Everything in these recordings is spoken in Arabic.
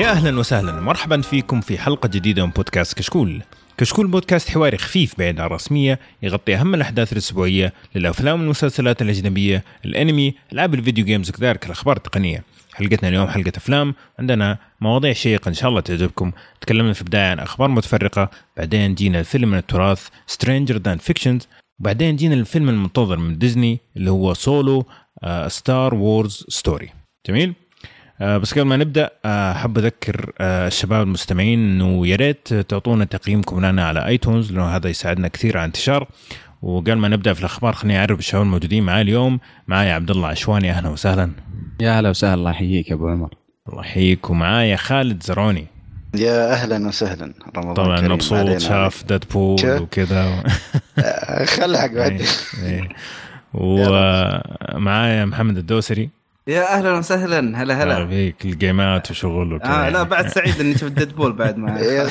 يا أهلا وسهلا. مرحبا فيكم في حلقة جديدة من بودكاست كشكول. كشكول بودكاست حواري خفيف بعيد عن الرسميه يغطي أهم الأحداث الأسبوعية للأفلام والمسلسلات الأجنبية، الأنمي، العاب الفيديو games وكذلك الأخبار التقنية. حلقتنا اليوم حلقة أفلام. عندنا مواضيع شيقة إن شاء الله تعجبكم. تكلمنا في البداية عن أخبار متفرقة. بعدين جينا الفيلم من التراث Stranger than Fiction وبعدين جينا الفيلم المنتظر من ديزني اللي هو سولو Star Wars Story جميل؟ بس قبل ما نبدأ آه، أحب أذكر آه، الشباب المستمعين إنه يا ريت تعطونا تقييمكم لنا على iTunes لأنه هذا يساعدنا كثير على انتشار وقبل ما نبدأ في الأخبار خليني أعرف الشباب الموجودين معي اليوم. معي عبد الله عشواني أهلا وسهلا. يا هلا وسهلا الله يحييك يا أبو عمر. الله يحييك. ومعايا خالد زرعوني يا أهلا وسهلا رمضان طبعا مبسوط شاف Deadpool وكذا. خلها قاعد. ومعايا محمد الدوسري. يا أهلا وسهلا. هلا هلا. فيك الجيمات وشغل وكذا آه لا بعد سعيد إني شفت ديدبول بعد معي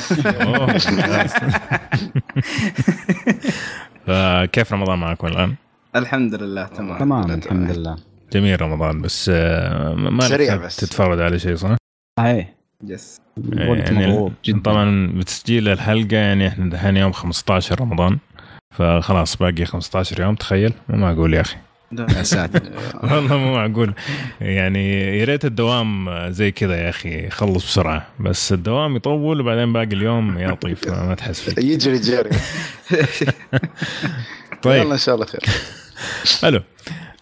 فكيف رمضان معكم الآن؟ الحمد لله تمام. تمام الحمد لله. جميل رمضان بس آه، ما سريع بس. تتفرج على شيء صح؟ صحيح يس يعني طبعا بتسجيل الحلقة يعني إحنا دحين يوم 15 رمضان. فخلاص باقي 15 يوم تخيل. مو معقول يا أخي. يا ساتر والله مو معقول. يعني يا ريت الدوام زي كذا يا أخي يخلص بسرعة. بس الدوام يطول وبعدين باقي اليوم يا لطيف ما تحس فيه. يجري جري. طيب. يلا إن شاء الله خير. حلو.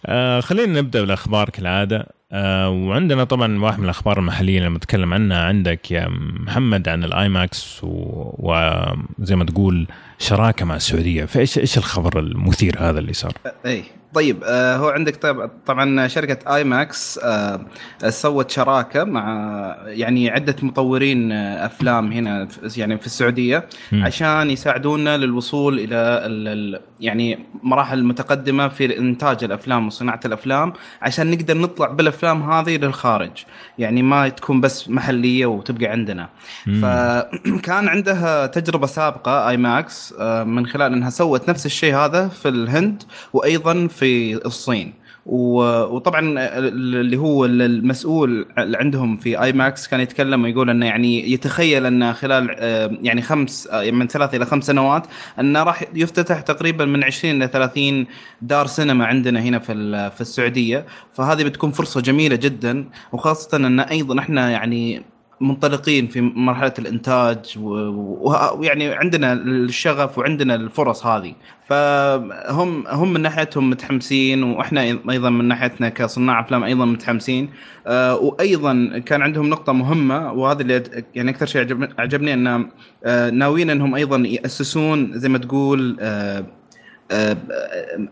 آه خلينا نبدأ بالأخبار كالعادة. آه وعندنا طبعا واحد من الأخبار المحلية اللي بنتكلم عنها عندك يا محمد عن ال IMAX وزي ما تقول شراكة مع السعودية. فايش إيش الخبر المثير هذا اللي صار؟ اي طيب آه هو عندك طيب طبعا شركة IMAX آه سوت شراكة مع يعني عدة مطورين آه أفلام هنا يعني في السعودية م. عشان يساعدونا للوصول إلى يعني مراحل متقدمة في إنتاج الأفلام وصناعة الأفلام عشان نقدر نطلع بالأفلام هذه للخارج يعني ما تكون بس محلية وتبقى عندنا م. فكان عندها تجربة سابقة IMAX من خلال إنها سوت نفس الشيء هذا في الهند وأيضا في الصين. وطبعا اللي هو المسؤول عندهم في IMAX كان يتكلم ويقول إنه يعني يتخيل ان خلال آه، يعني خمس آه، من ثلاث إلى خمس سنوات إنه راح يفتتح تقريبا من 20 إلى 30 دار سينما عندنا هنا في في السعودية. فهذه بتكون فرصة جميلة جدا وخاصة إن أيضا إحنا يعني منطلقين في مرحلة الإنتاج ويعني عندنا الشغف وعندنا الفرص هذه. فهم هم من ناحيتهم متحمسين وإحنا أيضا من ناحيتنا كصناع أفلام أيضا متحمسين. آه وأيضا كان عندهم نقطة مهمة وهذا اللي يعني أكثر شيء عجبني إن آه ناويين إنهم أيضا يأسسون زي ما تقول آه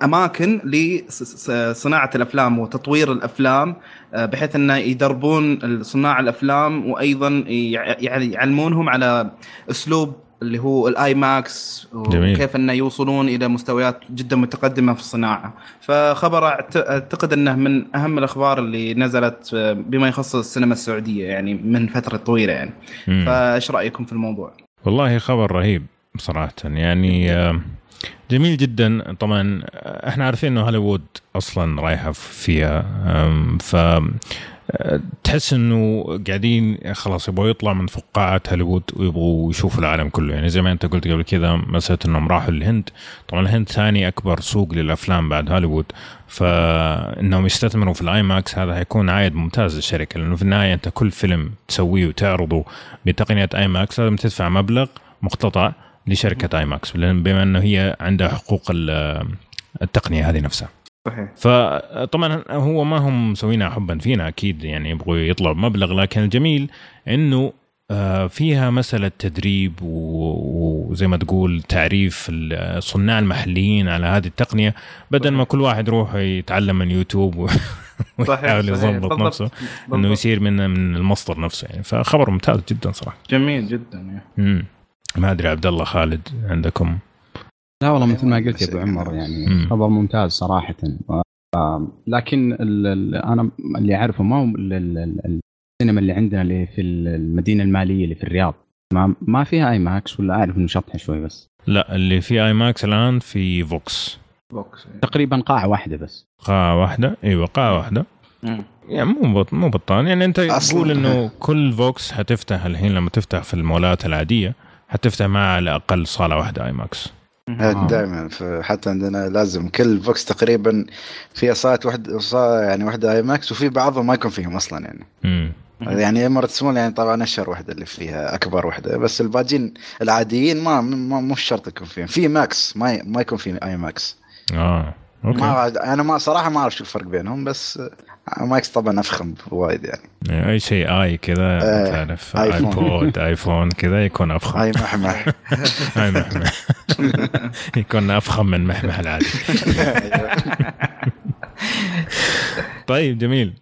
أماكن لصناعة الأفلام وتطوير الأفلام آه، بحيث انه يدربون صناع الأفلام وأيضا يعني يعلمونهم على أسلوب اللي هو ال IMAX وكيف انه يوصلون إلى مستويات جدا متقدمة في الصناعة. فخبر أعتقد أنه من أهم الأخبار اللي نزلت آه، بما يخص السينما السعودية يعني من فترة طويلة يعني. فإيش رأيكم في الموضوع؟ والله خبر رهيب بصراحه يعني آه، جميل جدا. طبعا إحنا عارفين إنه هوليوود أصلا رايحة فيها ف تحس إنه قاعدين خلاص يبغوا يطلعوا من فقاعات هوليوود ويبغوا يشوفوا العالم كله. يعني زي ما أنت قلت قبل كذا مسألة إنهم راحوا الهند طبعا الهند ثاني أكبر سوق للأفلام بعد هوليوود. فانهم يستثمروا في ال IMAX هذا حيكون عائد ممتاز للشركة لأنه في النهاية أنت كل فيلم تسويه وتعرضه بتقنية IMAX لازم تدفع مبلغ مقتطع. لشركة IMAX بما إنه هي عندها حقوق التقنية هذه نفسها. صحيح. فطبعا هو ما هم مسوينها حبا فينا أكيد يعني يبغوا يطلعوا بمبلغ لكن الجميل إنه آه، فيها مسألة تدريب وزي ما تقول تعريف الصناع المحليين على هذه التقنية بدل ما كل واحد يروح يتعلم من يوتيوب ويحاول يضبط نفسه إنه يصير من من المصدر نفسه يعني. فخبر ممتاز جدا صراحة. جميل جدا يعني. ما أدري عبد الله خالد عندكم؟ لا والله مثل ما قلت يا أبو عمر يعني خبر ممتاز صراحة. لكن ال ال أنا اللي أعرفه ما هو السينما اللي عندنا اللي في المدينة المالية اللي في الرياض. ما ما فيها IMAX ولا أعرف إنه شطحة شوي بس. لا اللي في IMAX الآن في فوكس فوكس تقريبا قاعة واحدة بس. قاعة واحدة؟ إيوه قاعة واحدة. يعني مو مو بطال يعني أنت تقول إنه كل فوكس حتفتح الحين لما تفتح في المولات العادية. حتفتح معها على الأقل صالة واحدة IMAX دائما. حتى عندنا لازم كل فوكس تقريبا فيها صالة واحد يعني واحدة IMAX وفي بعضهم ما يكون فيهم أصلا يعني. امم يعني امارات سمول يعني طبعا اشهر وحده اللي فيها أكبر وحده بس الباجين العاديين ما مو شرط يكون فيهم. في MAX ما ما يكون في IMAX آه أوكي. ما أنا ما صراحة ما أعرف شو الفرق بينهم بس MAX طبعا أفخم وايد يعني. أي شيء آي كذا آه تعرف iPod iPhone كذا يكون أفخم. آي محمح آي محمح يكون أفخم من محمح العادي طيب جميل.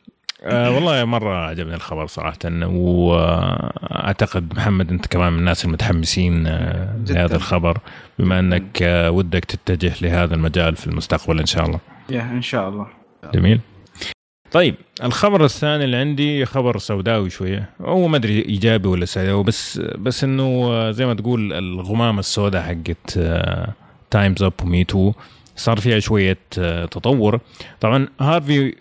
آه والله مرة عجبني الخبر صراحة وأعتقد محمد أنت كمان من الناس المتحمسين آه لهذا الخبر بما أنك آه ودك تتجه لهذا المجال في المستقبل إن شاء الله. يا إن شاء الله. جميل. طيب الخبر الثاني اللي عندي خبر سوداوي شوية. هو ما أدري إيجابي ولا سوداوي بس بس إنه زي ما تقول الغمامة السوداء حقت Time's Up و Me Too صار فيها شوية تطور. طبعا هارفي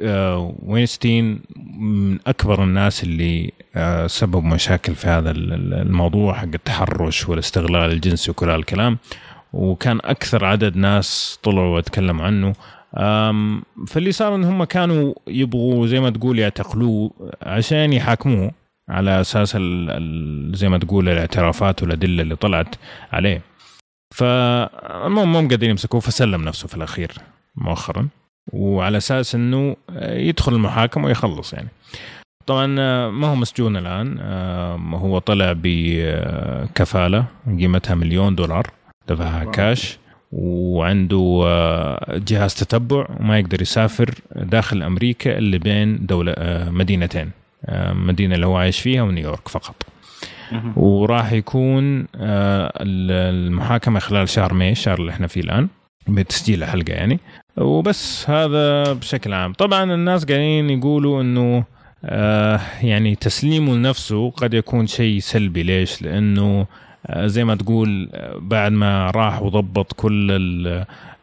وينستين من أكبر الناس اللي سببوا مشاكل في هذا الموضوع حق التحرش والاستغلال الجنسي وكل هالكلام. وكان أكثر عدد ناس طلعوا وتكلموا عنه. فاللي صار إن هم كانوا يبغوا زي ما تقول يعتقلوه عشان يحاكموه على أساس زي ما تقول الاعترافات والأدلة اللي طلعت عليه. فالمهم مو قادرين يمسكوه فسلم نفسه في الأخير مؤخرا. وعلى أساس إنه يدخل المحاكمة ويخلص يعني. طبعا ما هو مسجون الآن. هو طلع بكفالة قيمتها مليون دولار دفعها كاش وعنده جهاز تتبع وما يقدر يسافر داخل أمريكا إلا بين دولة مدينتين مدينة اللي هو عايش فيها ونيويورك فقط. وراح يكون المحاكمة خلال شهر ماي الشهر اللي إحنا فيه الآن بتسجيل الحلقة يعني. وبس هذا بشكل عام. طبعا الناس قاعدين يقولوا إنه يعني تسليمه لنفسه قد يكون شيء سلبي. ليش؟ لأنه زي ما تقول بعد ما راح وضبط كل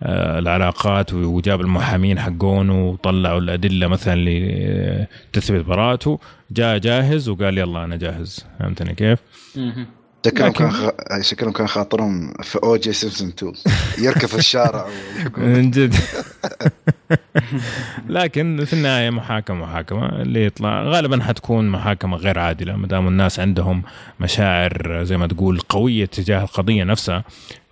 العلاقات وجاب المحامين حقون وطلعوا الأدلة مثلا اللي تثبت براءته جاء جاهز وقال يلا أنا جاهز. فهمتني كيف؟ شكلهم كان خ... شكلهم كان خاطرهم في أو جي سيمسون 2 يركب في الشارع من جد. لكن في النهاية محاكمة محاكمة. اللي يطلع غالبا حتكون محاكمة غير عادلة ما دام الناس عندهم مشاعر زي ما تقول قوية تجاه القضية نفسها.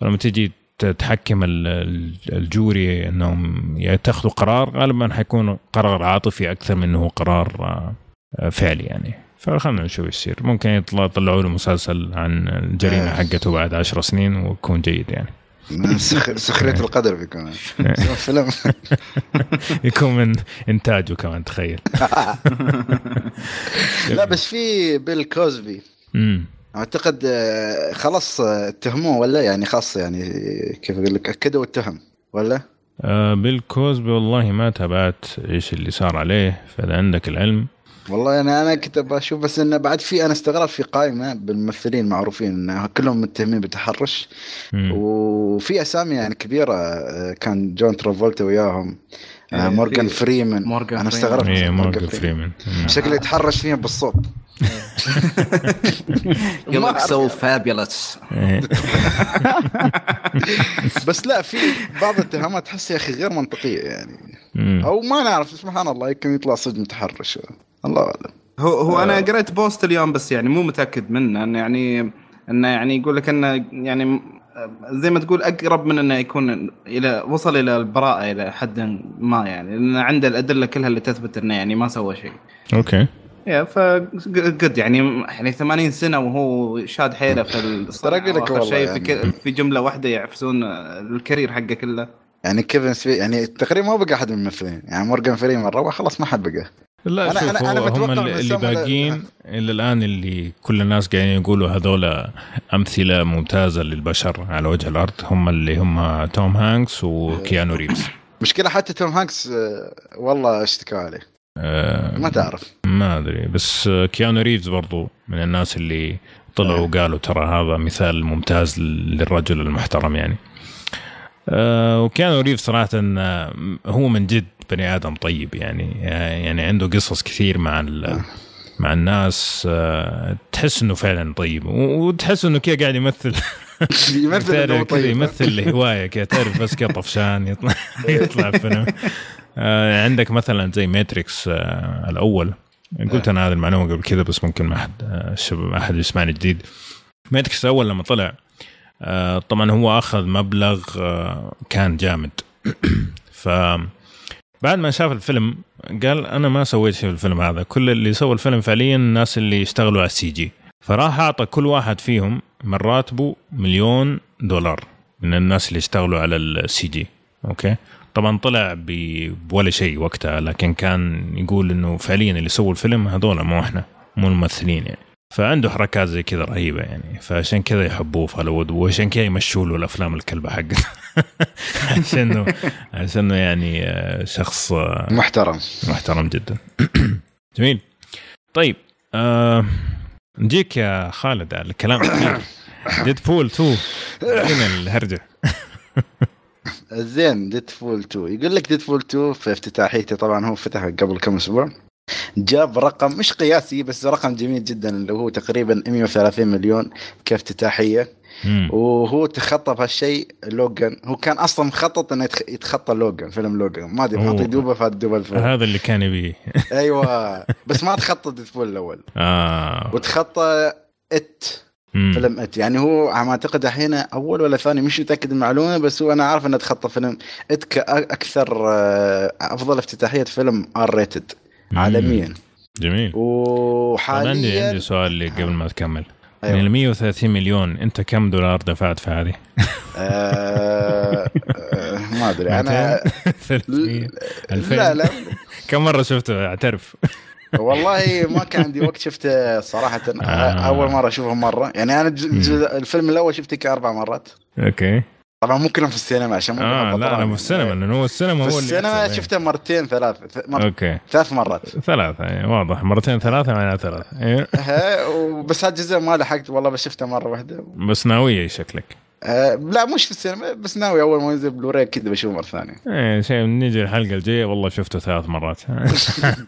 فلما تجي تحكم الجوري إنهم يتخذوا قرار غالبا حيكون قرار عاطفي أكثر من إنه قرار فعلي يعني. فخلنا نشوف إيش يصير. ممكن يطلع يطلعوا له مسلسل عن الجريمة حقته بعد عشر سنين ويكون جيد يعني. سخرية القدر بيكون فيلم. يكون من إنتاجه كمان تخيل. لا بس في بيل كوزبي. أعتقد خلاص اتهموه ولا؟ يعني خاص يعني كيف أقول لك؟ أكدوا التهم ولا؟ آه بيل كوزبي والله ما تابعت إيش اللي صار عليه فإذا عندك العلم والله أنا أنا كنت بشوف بس إنه بعد في أنا استغربت في قائمة بالممثلين المعروفين إنه كلهم متهمين بالتحرش وفي أسامي يعني كبيرة كان جون ترافولتا وياهم آه مورجان فريمان مورجان أنا استغربت. إيه مورجان فريمان شكله يتحرش فيهم بالصوت. you look so fabulous بس لا في بعض الاتهامات تحس يا أخي غير منطقية يعني. أو ما نعرف سبحان الله يمكن يطلع صدق متحرش. الله أعلم هو هو أنا قريت post اليوم بس يعني مو متأكد منه انه يعني أنه يعني يقول لك أنه يعني زي ما تقول أقرب من أنه يكون إلى وصل إلى البراءة إلى حد ما يعني لأن عنده الأدلة كلها اللي تثبت أنه يعني ما سوى شيء. أوكي. يا أخي جد يعني يعني 80 سنة وهو شاد حيله في الصراحه لك والله شيء يعني. في, في جملة واحدة يعفسون ال career حقه كله. يعني كيفن سبيسي يعني تقريبا ما بقى أحد من الممثلين يعني مورجان فريمان روح خلاص ما حد بقى. لا أنا- شوف أنا- أنا هم اللي باقيين إلى الآن اللي كل الناس قاعدين يقولوا هذول أمثلة ممتازة للبشر على وجه الأرض هم اللي هم توم هانكس وكيانو ريفز. مشكلة حتى توم هانكس آه، والله اشتكى عليه؟ آه، ما تعرف. ما أدري. بس كيانو ريفز برضو من الناس اللي طلعوا وقالوا ترى هذا مثال ممتاز للرجل المحترم يعني. وكيانو ريفز صراحة آه، هو من جد بني آدم طيب يعني يعني عنده قصص كثير مع مع الناس آه، تحس إنه فعلا طيب وتحس إنه كذا قاعد يمثل. يمثل إنه طيب يمثل الهوايه كذا تعرف بس كذا طفشان يطلع يطلع فيلم. آه، عندك مثلا زي ماتريكس آه، الأول. قلت أنا هذه المعلومة قبل كذا بس ممكن ما حد الشباب احد يسمعني جديد. ماتريكس الأول لما طلع طبعا هو أخذ مبلغ كان جامد. ف بعد ما شاف الفيلم قال أنا ما سويت شيء في الفيلم هذا. كل اللي سوى الفيلم فعليا الناس اللي يشتغلوا على ال CG. فراح أعطى كل واحد فيهم من راتبه مليون دولار من الناس اللي يشتغلوا على ال CG. أوكي؟ طبعا طلع بولا شيء وقتها لكن كان يقول إنه فعليا اللي سووا الفيلم هذول مو إحنا مو الممثلين يعني. فعنده حركات زي كذا رهيبة يعني. فعشان كذا يحبوه في هوليوود وعشان كذا يمشوا له الأفلام الكلبة حقته عشان عشان يعني آه، شخص آه، محترم. محترم جدا. جميل. طيب آه نجيك يا خالد على الكلام Deadpool 2 فين الهرجة؟ زين Deadpool 2 يقول لك Deadpool 2 في افتتاحيته طبعا هو فتح قبل كم أسبوع. جاب رقم مش قياسي بس رقم جميل جدا اللي هو تقريبا 130 مليون كافتتاحيه وهو تخطى بهالشيء لوجان. هو كان أصلا مخطط إنه يتخطى لوجان فيلم لوجان. ما أدري حاطي دوبه في الدوبه الفيلم. هذا اللي كان يبيه. أيوه. بس ما تخطى Deadpool الأول. آه. وتخطى It. فيلم It. يعني هو على ما أعتقد الحين أول ولا ثاني مش متأكد المعلومة بس هو أنا عارف إنه تخطى فيلم إت كاكثر آه، أفضل افتتاحية فيلم R rated عالميا. جميل. وحاليا عندي عندي سؤال اللي قبل ما تكمل. أيوة. من ال 130 مليون أنت كم دولار دفعت في هذه؟ آه، ما أدري. أنا 300 لا لا. كم مرة شفته؟ أعترف. والله ما كان عندي وقت شفته صراحة. آه. أول مرة أشوفه مرة. يعني أنا الفيلم الأول شفته كاربع مرات. أوكي. طبعا مو كلهم في السينما عشان آه لا أنا في السينما لأنه هو السينما هو في السينما شفته مرتين ثلاث مر... أوكي. ثلاث مرات. ثلاثة يعني واضح. مرتين ثلاثة معناها ثلاثة أيوه بس هالجزء ما لحقت والله بس شفته مرة واحدة. بس ناوية شكلك. أه لا مش في السينما بس ناوي أول ما ينزل بلوراي كذا بشوفه مرة ثانية. إيه شيء نيجي الحلقة الجاية والله شفته ثلاث مرات.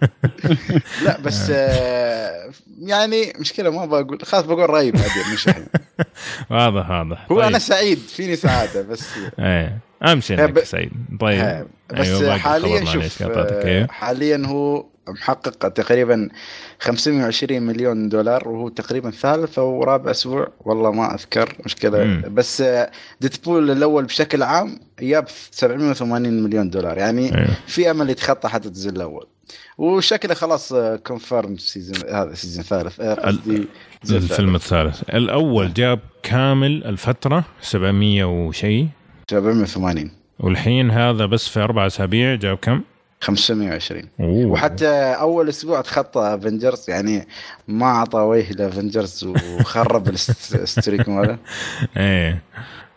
لا بس آه يعني مشكلة ما بقول خلاص بقول رأيي بعدين مش الحين. واضح واضح. هو طيب. أنا سعيد فيني سعادة بس. إيه اهم شيء إنك سعيد. طيب بس أيوة حاليا شوف آه، حاليا هو محقق تقريبا 520 مليون دولار وهو تقريبا ثالث أو رابع أسبوع. والله ما أذكر مشكله مم. بس ديدبول الأول بشكل عام جاب 780 مليون دولار. يعني أيوه. في أمل يتخطى حتى الجزء الأول. وشكله خلاص confirm season هذا season ثالث آه، الفيلم الثالث. الأول جاب كامل الفترة 700 وشيء. 780 والحين هذا بس في أربع أسابيع جاب كم؟ 520 أوه. وحتى أول أسبوع تخطى Avengers يعني ما أعطى وجه ل Avengers وخرب ال streak ماله إيه.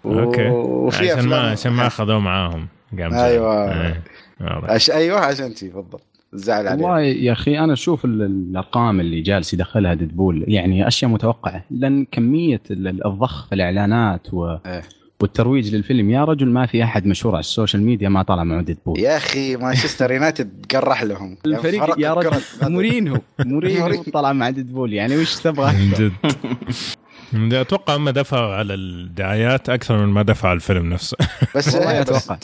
أوكي. وفي عشان ما عشان ما أخذوه معاهم قام أيوه. إيه. أش... أيوه عشان تي بالضبط. زعل عليه والله يا أخي أنا أشوف الأرقام اللي جالس يدخلها Deadpool يعني أشياء متوقعة. لأن كمية الضخ في الإعلانات و إيه. والترويج للفيلم. يا رجل ما في أحد مشهور على ال social media ما طلع مع Deadpool يا أخي مانشستر يونايتد قرح لهم. الفريق يا رجل مورينهو مورينهو طلع مع Deadpool يعني وش تبغى؟ من جد. أتوقع هم دفعوا على الدعايات أكثر من ما دفع على الفيلم نفسه. بس أتوقع.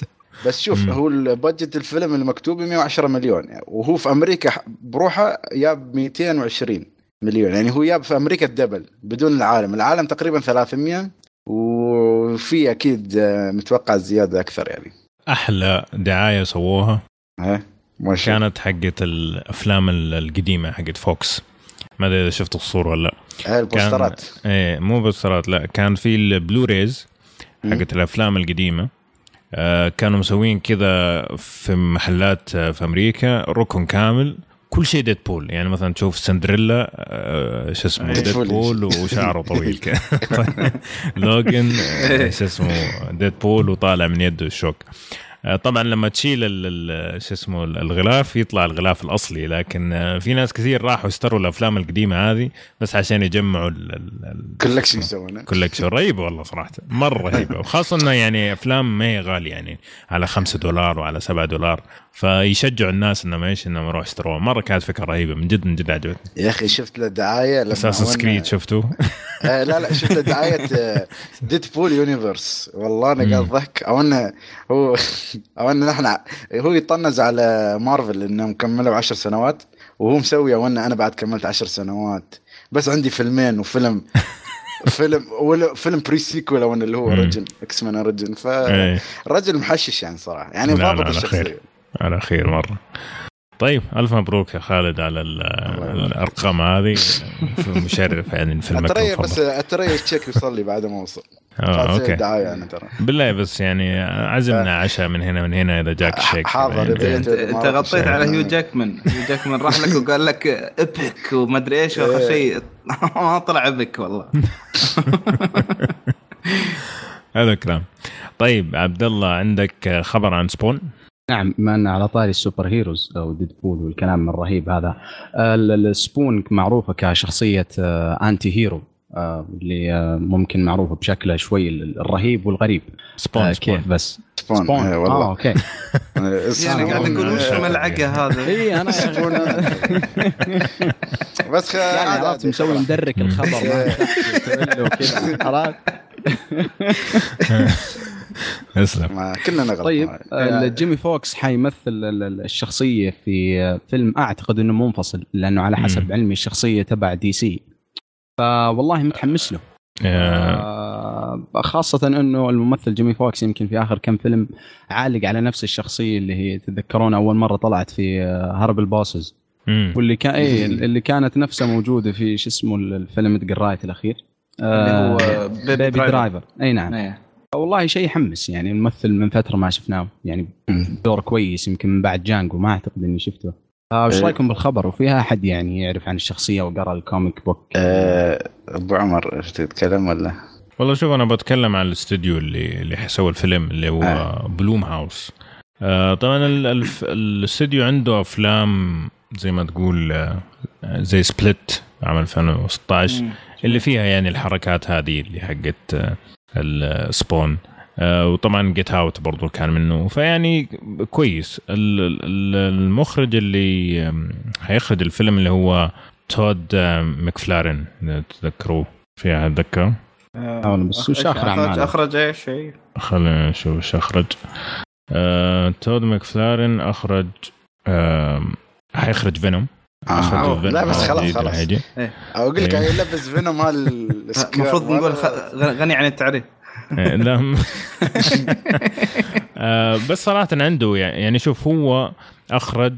بس شوف هو ال budget الفيلم المكتوب 110 مليون. وهو في أمريكا بروحه جاب 220 مليون. يعني هو جاب في أمريكا ال double بدون العالم. العالم تقريبا 300 وفي أكيد متوقع زياده أكثر يعني. أحلى دعاية سووها ها؟ ماشي. كانت حقت الأفلام القديمة حقت Fox. ما أدري إذا شفت الصور ولا لأ. البوسترات. إيه مو بوسترات لأ كان في ال Blu-rays حقت الأفلام القديمة. آه كانوا مسوين كذا في محلات في أمريكا ركن كامل. كل شيء Deadpool يعني مثلا تشوف سندريلا آه شو اسمه؟ Deadpool وشعره طويل. Logan آه شو اسمه؟ Deadpool وطالع من يده الشوك. طبعا لما تشيل شو اسمه الغلاف يطلع الغلاف الأصلي لكن آه، في ناس كثير راحوا اشتروا الأفلام القديمة هذه بس عشان يجمعوا collection يسوونه. collection رهيبة والله صراحة. مرة رهيبة. وخاصة إنه يعني أفلام ما هي غالية يعني على 5 دولار وعلى 7 دولار. فيشجعوا الناس إنهم إيش إنهم يروحوا يشتروها. مرة كانت فكرة رهيبة. من جد من جد عجبتني. يا أخي شفت له دعاية أساس سكريد شفتوا؟ آه لا لا شفت له دعاية Deadpool universe والله أنا قاعد ضحك أو إنه هو أو انه نحن هو يطنز على مارفل انه مكمله 10 سنوات وهو مسوي أو انه أنا بعد كملت 10 سنوات. بس عندي فيلمين وفيلم فيلم ولا فيلم بري سيكول أو اللي هو اوريجن إكس مان اوريجن فالرجل محشش يعني صراحة. يعني ضابط الشخصية. على خير مرة. طيب ألف مبروك يا خالد على الأرقام هذه. مشرف يعني الفيلم اتريا بس اتريا التشيك يوصل لي بعد ما وصل. أوكي. دعاية أنا ترى. بالله بس يعني عزمنا عشاء من هنا من هنا إذا جاك الشيك حاضر يعني انت غطيت على هيو جاكمان. هيو جاكمان راح لك وقال لك ابك وما ادري إيش واخر شيء. ما طلع ابك والله. هذا الكلام. طيب عبد الله عندك خبر عن Spawn؟ نعم بما ان على طاري ال superheroes أو Deadpool والكلام الرهيب هذا. ال Spawn معروفة كشخصية anti-hero اللي آه، ممكن معروفة بشكله شوي الرهيب والغريب. Spawn, آه كيف بس؟ Spawn, Spawn. إيه، والله. آه أوكي. يعني قاعد أقول وش الملعقه هذا؟ اي أنا سبون. بس يعني عرفت مسوي مدرك الخبر عرفت اسلم. كلنا نغلط. طيب آه جيمي فوكس حيمثل الشخصية في فيلم أعتقد إنه منفصل لأنه على حسب علمي الشخصية تبع دي سي. فوالله متحمس له. آه خاصة إنه الممثل جيمي فوكس يمكن في آخر كم فيلم عالق على نفس الشخصية اللي هي تتذكرون أول مرة طلعت في Horrible Bosses واللي كان إيه اللي كانت نفسها موجودة في شو اسمه الفيلم رايت الأخير. اللي هو Baby, Baby Driver. Driver إي نعم. أيه. والله شيء يحمس يعني الممثل من فترة ما شفناه يعني دور كويس يمكن من بعد Django ما أعتقد إني شفته. فايش آه، رأيكم بالخبر وفيها أحد يعني يعرف عن الشخصية وقرأ ال comic book؟ أه أبو عمر تتكلم ولا؟ والله شوف أنا بتكلم عن الاستوديو اللي اللي سوى الفيلم اللي هو أه. Blumhouse آه طبعا الاستوديو عنده أفلام زي ما تقول آه زي Split عام 2016 اللي فيها يعني الحركات هذه اللي حقت آه ال Spawn آه، وطبعا Get Out برضو كان منه. فيعني كويس. المخرج اللي حيخرج الفيلم اللي هو تود مكفلارن تذكروه. فيها اتذكر آه بس وش اخر اعمال اخرج إيش؟ شيء خلينا نشوف وش أخرج. آه، تود مكفلارن أخرج آه، حيخرج فينوم آه. لا بس خلاص خلاص. إيه. أقول لك يلبس فينوم مال المفروض نقول غني عن التعريف. إيه، لا آه، بس صراحة عنده يعني شوف هو أخرج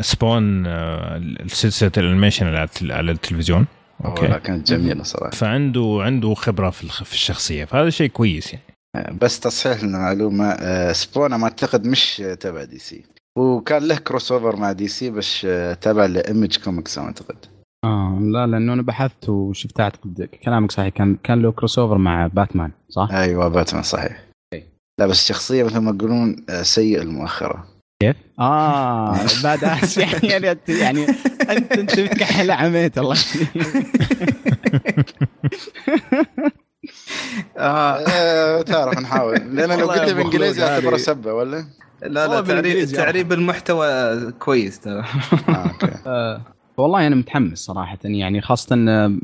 Spawn آه، سلسلة ال animation على التلفزيون. okay. كانت جميلة صراحة. فعنده عنده خبرة في الشخصية فهذا شيء كويس يعني. آه، بس تصحيح المعلومة Spawn ما أعتقد مش تبع DC وكان له crossover مع DC بس تبع ل Image Comics أعتقد. آه لا لأنه أنا بحثت وشفت اعتقد كلامك صحيح. كان كان له crossover مع باتمان صح؟ أيوه باتمان صحيح. أي. لا بس الشخصيه مثل ما يقولون آه، سيء المؤخرة. كيف؟ آه بعد يعني يعني يعني انت أنت بتكحل عميت الله. آه تعرف نحاول. لأن لو قلت بالانجليزي أعتبره سبة ولا؟ لا لا تعريب تعريب المحتوى كويس ترى. آه، والله أنا متحمس صراحة يعني خاصة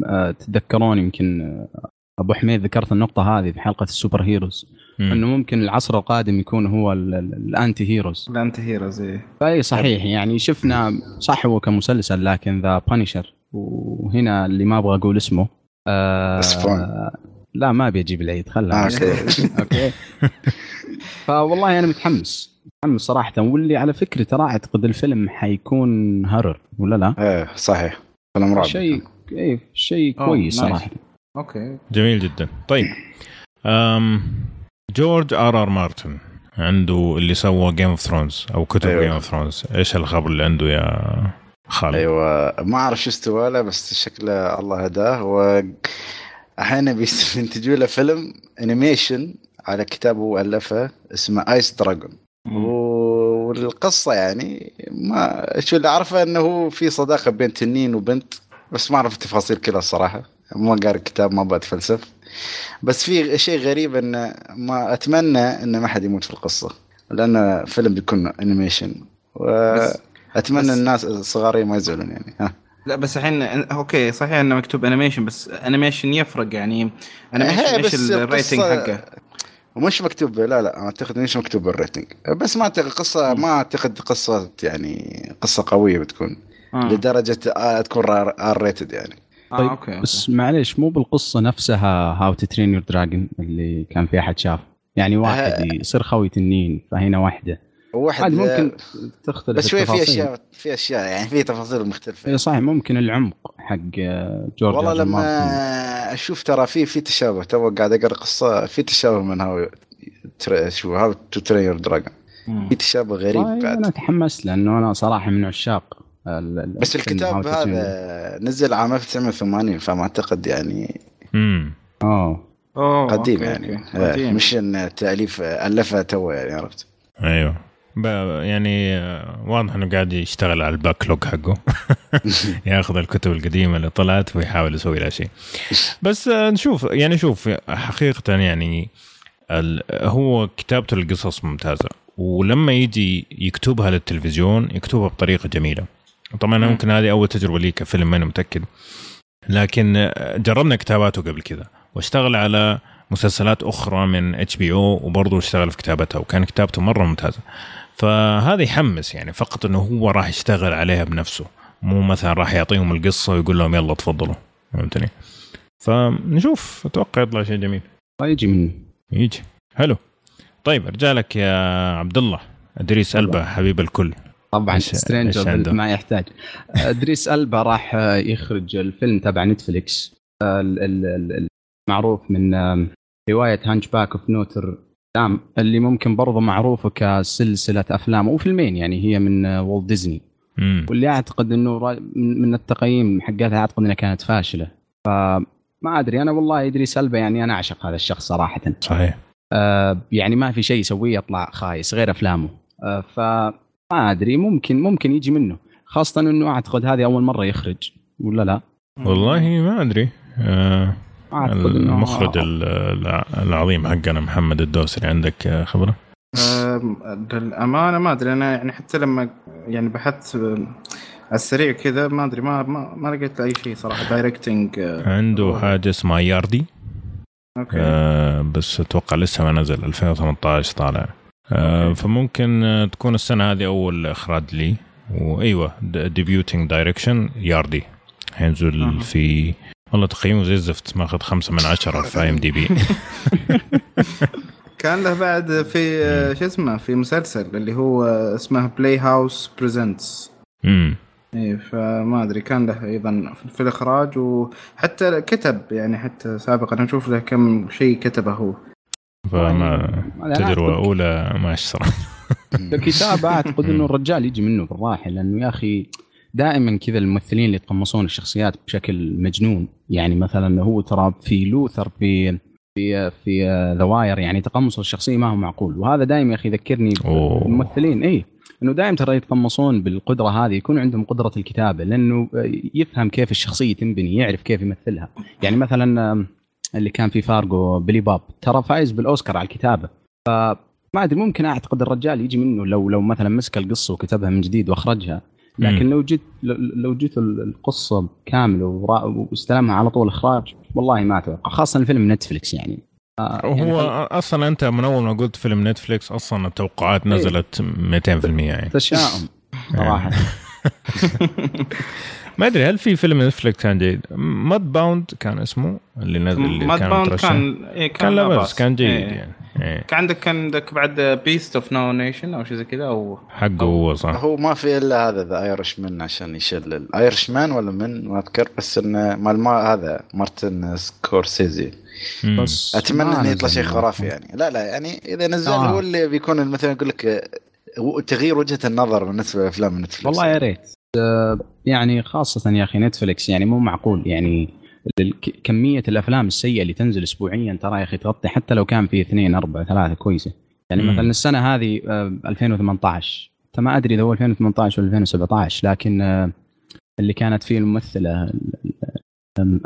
آه، تتذكرون يمكن آه، أبو حميد ذكرت النقطة هذه في حلقة ال superheroes إنه ممكن العصر القادم يكون هو ال anti-heroes. ال anti-heroes اي أي صحيح يعني شفنا صح هو كمسلسل لكن The Punisher وهنا اللي ما أبغى أقول اسمه آه لا ما ابي أجيب العيد خلها okay. Okay. فوالله أنا متحمس. متحمس صراحة واللي على فكرة ترى أعتقد الفيلم حيكون horror ولا لا؟ إيه صحيح. فيلم رعب. شيء إيه شيء كويس صراحة. okay. جميل جدا. طيب. أم جورج آر آر مارتن عنده اللي سوى Game of Thrones أو كتب Game of Thrones إيش الخبر اللي عنده يا خالد؟ أيوه ما أعرف شو استوى له بس شكله الله هداه. هو أحيانا بينتجوا له فيلم animation على كتاب هو الفه اسمه Ice Dragon والقصة يعني ما شو اللي أعرفه إنه هو في صداقة بين تنين وبنت بس ما أعرف التفاصيل كلها الصراحة. ما قاري الكتاب ما بتفلسف بس في شيء غريب انه ما أتمنى انه ما حد يموت في القصة لأن فيلم بيكون animation واتمنى الناس الصغارين ما يزعلون يعني ها. لا بس الحين okay صحيح إنه مكتوب animation بس animation يفرق يعني. animation إيش ال rating حقه؟ ومش مكتوب لا لا أعتقد مش مكتوب ال rating بس ما أعتقد قصه ما أعتقد قصة يعني قصة قوية بتكون آه. لدرجة آه تكون R rated يعني آه، طيب آه، okay. بس معليش مو بالقصة نفسها How to Train Your Dragon اللي كان في أحد شاف يعني واحد آه. يصير خوي تنين فهنا واحدة واحد ممكن تختلف بس شوي في أشياء في أشياء يعني في تفاصيل مختلفة. اي صحيح ممكن العمق حق جورج والله لما أشوف ترى في في تشابه تو قاعد أقرأ قصة في تشابه من how شو How to Train Your Dragon في تشابه غريب بعد. أنا تحمست لأنه أنا صراحة من عشاق بس الكتاب هذا نزل عام 1980 فما اعتقد يعني امم أوه. قديم يعني. قديم. مش إن تأليف ألفها تو يعني عرفت؟ أيوه. يعني آه، واضح إنه قاعد يشتغل على ال backlog حقه. ياخذ الكتب القديمة اللي طلعت ويحاول يسوي لها شيء. بس آه، نشوف. يعني شوف حقيقة يعني هو كتابته القصص ممتازة. ولما يجي يكتبها للتلفزيون يكتبها بطريقة جميلة. طبعا ممكن هذه أول تجربة لي كفيلم ماني متأكد. لكن آه، جربنا كتاباته قبل كذا. واشتغل على مسلسلات أخرى من اتش بي أو وبرضه اشتغل في كتابتها وكان كتابته مرة ممتازة. فهذا يحمس يعني فقط إنه هو راح يشتغل عليها بنفسه مو مثلا راح يعطيهم القصة ويقول لهم يلا تفضلوا. فهمتني؟ فنشوف أتوقع يطلع شيء جميل. يجي منه يجي. حلو. طيب أرجع لك يا عبد الله أدريس ألبا حبيب الكل. طبعا Stringer ما يحتاج. أدريس ألبا راح يخرج الفيلم تبع Netflix المعروف من رواية Hunchback of Notre Dame اللي ممكن برضه معروفة كسلسلة أفلام وفيلمين يعني هي من والت ديزني واللي أعتقد إنه من التقييم حقتها أعتقد إنها كانت فاشلة. فما أدري أنا والله ادري سلبه يعني أنا أعشق هذا الشخص صراحة. صحيح. آه يعني ما في شيء يسويه يطلع خايس غير أفلامه. آه فما أدري ممكن ممكن يجي منه. خاصة إنه أعتقد هذه أول مرة يخرج ولا لا؟ والله ما أدري. آه المخرج العظيم حقنا محمد الدوسري عندك خبرة؟ للأمانة ما أدري أنا يعني حتى لما يعني بحثت على السريع كذا ما أدري ما ما, ما لقيت أي شيء صراحة. دايركتنج عنده حاجة اسمها Yardie okay. آه بس أتوقع لسه ما نزل. 2018 طالع. آه فممكن تكون السنة هذه أول إخراج لي. وايوه debuting direction Yardie حينزل آه. في والله تقييمه زي الزفت ماخذ خمسة من عشرة في IMDb كان له بعد في شو اسمه في مسلسل اللي هو اسمه Playhouse Presents امم اي فما أدري كان له أيضا في الإخراج وحتى كتب يعني حتى سابقا. أشوف له كم شيء كتبه هو. فما تجربه اولى ما صراحة الكتابه أعتقد إنه الرجال يجي منه بالراحة لأنه يا أخي دائما كذا الممثلين اللي يتقمصون الشخصيات بشكل مجنون. يعني مثلا هو ترى في Luther في في في The Wire يعني تقمص الشخصية ما هو معقول. وهذا دائما يا أخي يذكرني بالممثلين. اي إنه دائما ترى يتقمصون بالقدرة هذه يكون عندهم قدرة الكتابة لأنه يفهم كيف الشخصية تنبني يعرف كيف يمثلها. يعني مثلا اللي كان في فارجو بلي باب ترى فايز بالأوسكار على الكتابة. فما أدري ممكن أعتقد الرجال يجي منه لو لو مثلا مسك القصة وكتبها من جديد وأخرجها. لكن لو جيت لو جيت القصة كاملة واستلمها على طول إخراج والله ما أتوقع خاصة الفيلم نتفلكس يعني. آه يعني هو أصلا أنت من أول ما قلت فيلم Netflix أصلا التوقعات إيه. نزلت 200% يعني. تشاؤم صراحة. ما أدري هل في فيلم Netflix كان جيد Mudbound كان اسمه اللي نزل اللي Mud كان bound كان إيه كان, كان لا كان جيد إيه. يعني. إيه. كان عندك كان عندك بعد Beasts of No Nation أو شيء زي كذا أو حقه هو صح. هو ما في إلا هذا The Irishman عشان يشل ال Irishman ولا من؟ ما أذكر بس إنه مال ما هذا مارتن سكورسيزي. بس أتمنى إنه يطلع شيء خرافي يعني. لا لا يعني إذا نزل آه. هو اللي بيكون مثلا يقول لك تغيير وجهة النظر بالنسبة لأفلام نتفلكس والله يا ريت. يعني خاصة يا أخي نتفلكس يعني مو معقول يعني كمية الأفلام السيئة اللي تنزل اسبوعيا ترى يا أخي تغطي حتى لو كان في اثنين أربعة ثلاثة كويسة. يعني مم. مثلا السنة هذه 2018 آه، ما أدري إذا هو 2018 ولا 2017 لكن آه، اللي كانت فيه الممثلة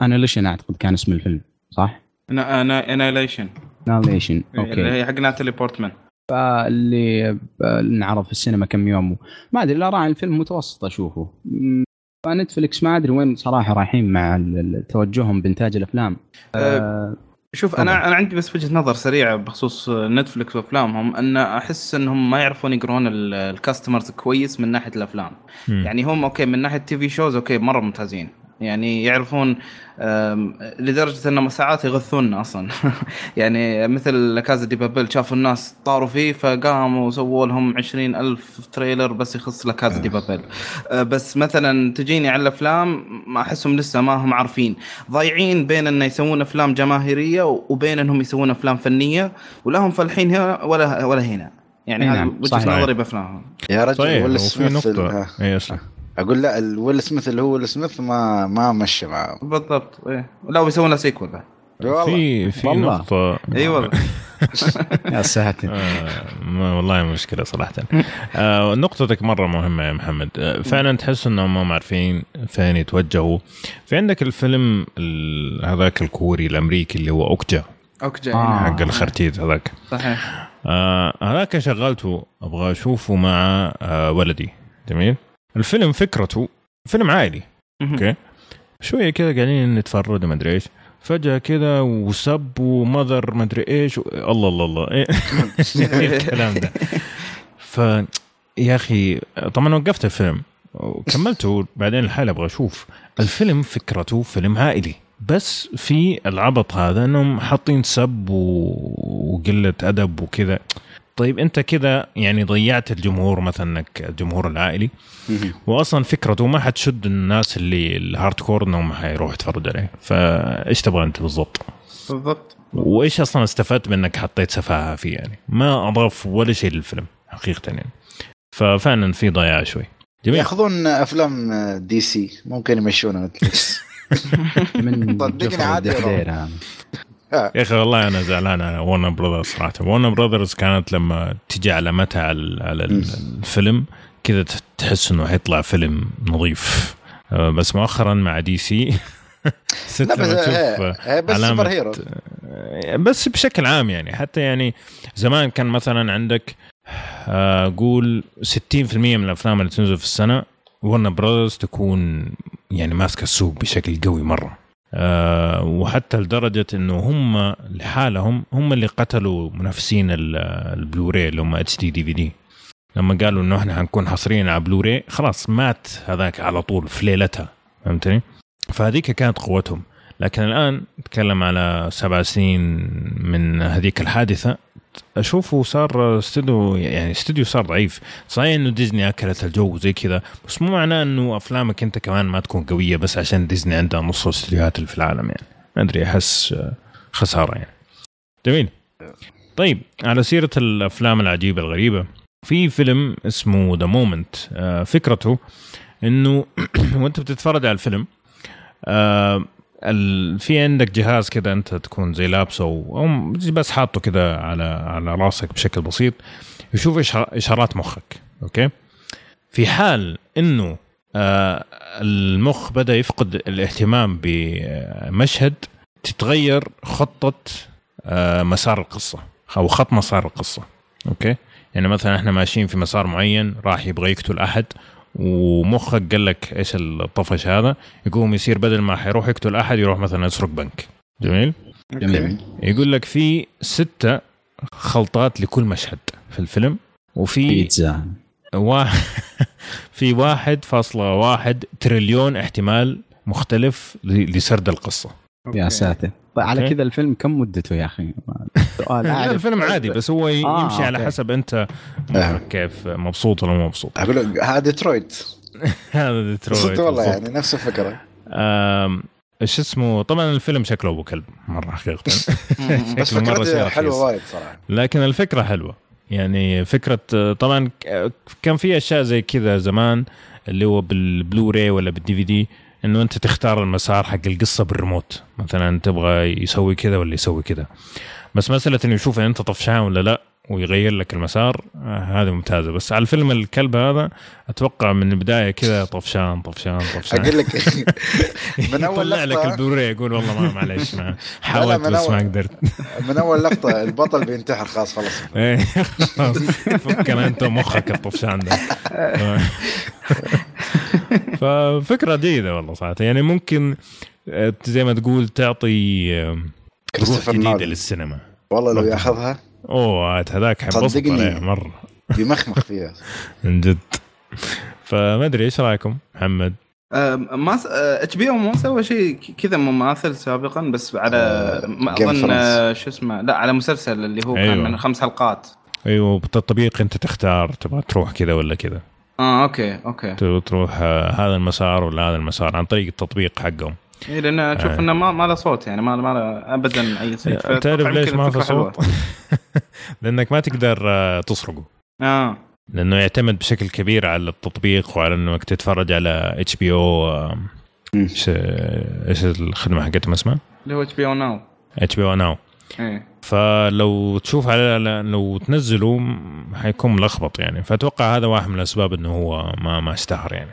Annihilation أعتقد كان اسم الفيلم صح؟ أنا Annihilation Annihilation okay. هي حق ناتالي بورتمان فاللي نعرض في السينما كم يوم. ما أدري لا راعي الفيلم متوسط أشوفه. فنتفلكس ما أدري وين صراحة رايحين مع توجههم بإنتاج الأفلام. أه, أه شوف أنا أنا عندي بس وجهة نظر سريعة بخصوص Netflix وأفلامهم أن أحس أنهم ما يعرفون يقرون ال customers كويس من ناحية الأفلام. م. يعني هم okay من ناحية TV shows okay مرة ممتازين. يعني يعرفون لدرجة انهم ساعات يغثوننا أصلا. يعني مثل Casa de Papel شافوا الناس طاروا فيه فقاموا وسووا لهم عشرين ألف trailer بس يخص ل Casa de Papel أه، بس مثلا تجيني على الأفلام ما أحسهم لسه ما هم عارفين. ضايعين بين انه يسوون أفلام جماهيرية وبين أنهم يسوون أفلام فنية ولا هم فالحين هنا ولا ولا هنا. يعني هذا نعم. وجهة نظري بأفلامهم. يا رجل ولا في نقطة. أقول لا الويل سميث اللي هو ويل سميث ما ما مشى معاه بالضبط إيه. لا بيسوون له سيكول بعد في في نقطة. إي والله. يا ساتر. آه والله مشكلة صراحة. آه نقطتك مرة مهمة يا محمد. آه فعلا تحس إنهم ما عارفين فين يتوجهوا. في عندك الفيلم هذاك الكوري الأمريكي اللي هو أوكجا. أوكجا. آه. حق الخرتيت هذاك. صحيح. آه هذاك شغلته أبغى أشوفه مع آه ولدي. جميل؟ الفيلم فكرته فيلم عائلي أوكي؟ شوية كذا قاعدين نتفرج ما أدري إيش. فجأة كذا وسب ومذر ما أدري إيش الله الله الله. إيه. الكلام ده. ف يا أخي طبعا وقفت الفيلم وكملته بعدين الحالة أبغى أشوف. الفيلم فكرته فيلم عائلي بس في العبط هذا إنهم حاطين سب وقلة أدب وكذا. طيب انت كذا يعني ضيعت الجمهور مثلا الجمهور العائلي. واصلا فكرته ما حتشد الناس اللي ال hard core إنهم حيروحوا يتفرجوا عليه. فإيش تبغى أنت بالضبط؟ بالضبط. وإيش أصلا استفدت منك حطيت سفاهة فيه يعني؟ ما أضاف ولا شيء للفيلم حقيقة يعني. ففعلا في ضياع شوي. جميل. يأخذون أفلام دي سي ممكن يمشونها من صدقني عادي آه. يا أخي والله أنا زعلان على ورنر براذرز صراحة. ورنر براذرز كانت لما تجي علامتها على, على الفيلم كذا تحس إنه حيطلع فيلم نظيف. آه، بس مؤخرا مع دي سي ست لا بس هي بس superhero بس بشكل عام يعني. حتى يعني زمان كان مثلا عندك آه، قول 60% من الأفلام اللي تنزل في السنة ورنر براذرز تكون يعني ماسكة السوق بشكل قوي مرة. آه، وحتى لدرجة إنه هم لحالهم هم اللي قتلوا منافسين البلوراي اللي هم HD DVD لما قالوا إنه إحنا حنكون حصريين على بلوراي خلاص مات هذاك على طول في ليلتها. فهمتني؟ فهذيك كانت قوتهم. لكن الآن نتكلم على سبع سنين من هذيك الحادثة. أشوفه صار استوديو يعني استوديو صار ضعيف. صحيح إنه ديزني أكلت الجو زي كذا بس مو معناه إنه أفلامك أنت كمان ما تكون قوية بس عشان ديزني عندها نص الاستديوهات اللي في العالم يعني. ما أدري أحس خسارة يعني. جميل. طيب على سيرة الأفلام العجيبة الغريبة في فيلم اسمه The Moment فكرته إنه وأنت بتتفرج على الفيلم آه ال... في عندك جهاز كذا انت تكون زي لابسه أو بس حاطه كذا على على راسك بشكل بسيط يشوف إشارات مخك أوكي؟ في حال إنه آه المخ بدأ يفقد الاهتمام بمشهد تتغير خطة آه مسار القصة أو خط مسار القصة أوكي؟ يعني مثلا إحنا ماشيين في مسار معين راح يبغى يقتل أحد ومخك قال لك إيش الطفش هذا؟ يقوم يصير بدل ما حيروح يقتل أحد يروح مثلا يسرق بنك. جميل؟ جميل. يقول لك في ستة خلطات لكل مشهد في الفيلم وفي بيتزا. واحد في واحد فاصلة واحد تريليون احتمال مختلف لسرد القصة. يا ساتر. طيب على كذا الفيلم كم مدته يا أخي؟ سؤال الفيلم عادي بس هو آه يمشي okay. على حسب أنت آه. كيف مبسوط ولا مو مبسوط. أقول لك هذا ديترويت. هذا ديترويت والله يعني نفس الفكرة. إيش اسمه؟ طبعا الفيلم شكله أبو كلب مرة حقيقة. بس فكرته حلوة وايد صراحة. لكن الفكرة حلوة. يعني فكرة طبعا كان في أشياء زي كذا زمان اللي هو بالبلوراي ولا بال DVD إنه أنت تختار المسار حق القصة بالريموت. مثلا تبغى يسوي كذا ولا يسوي كذا. بس مسألة إنه يشوف إنت طفشان ولا لا ويغير لك المسار آه هذه ممتازه بس على الفيلم الكلب هذا أتوقع من البداية كذا طفشان طفشان طفشان. أقول لك من أول لقطه لك البلوري يقول والله ما معلش ما حاولت بس ما قدرت. من أول لقطة البطل بينتحر خلاص خلاص. إيه، فكر انت مخك الطفشان ده. ففكره جيدة والله صراحة. يعني ممكن آه، زي ما تقول تعطي آه، روح جديدة للسينما. والله لو ياخذها أوه هذاك حينبسط عليه مرة. بيمخمخ فيها. من جد. فما ادري إيش رأيكم محمد؟ أه ما HBO ما سوى شيء كذا مماثل سابقا بس على أه أظن أه شو اسمه لا على مسلسل اللي هو أيوة. كان من خمس حلقات. أيوه بالتطبيق أنت تختار تبغى تروح كذا ولا كذا. آه okay okay. تروح هذا المسار ولا هذا المسار عن طريق التطبيق حقهم. اي لأن أشوف آه. إنه ما, ما له صوت يعني ما ما له ابدا أي صوت. تعرف ليش ما في صوت؟ لأنك ما تقدر آه، تصرقه آه. لأنه يعتمد بشكل كبير على التطبيق وعلى إنك تتفرج على HBO إيش إيش الخدمة حقتهم اسمها؟ اللي هو HBO Now. HBO Now. فلو تشوف على لو تنزله حيكون ملخبط يعني. فأتوقع هذا واحد من الأسباب إنه هو ما ما اشتهر يعني.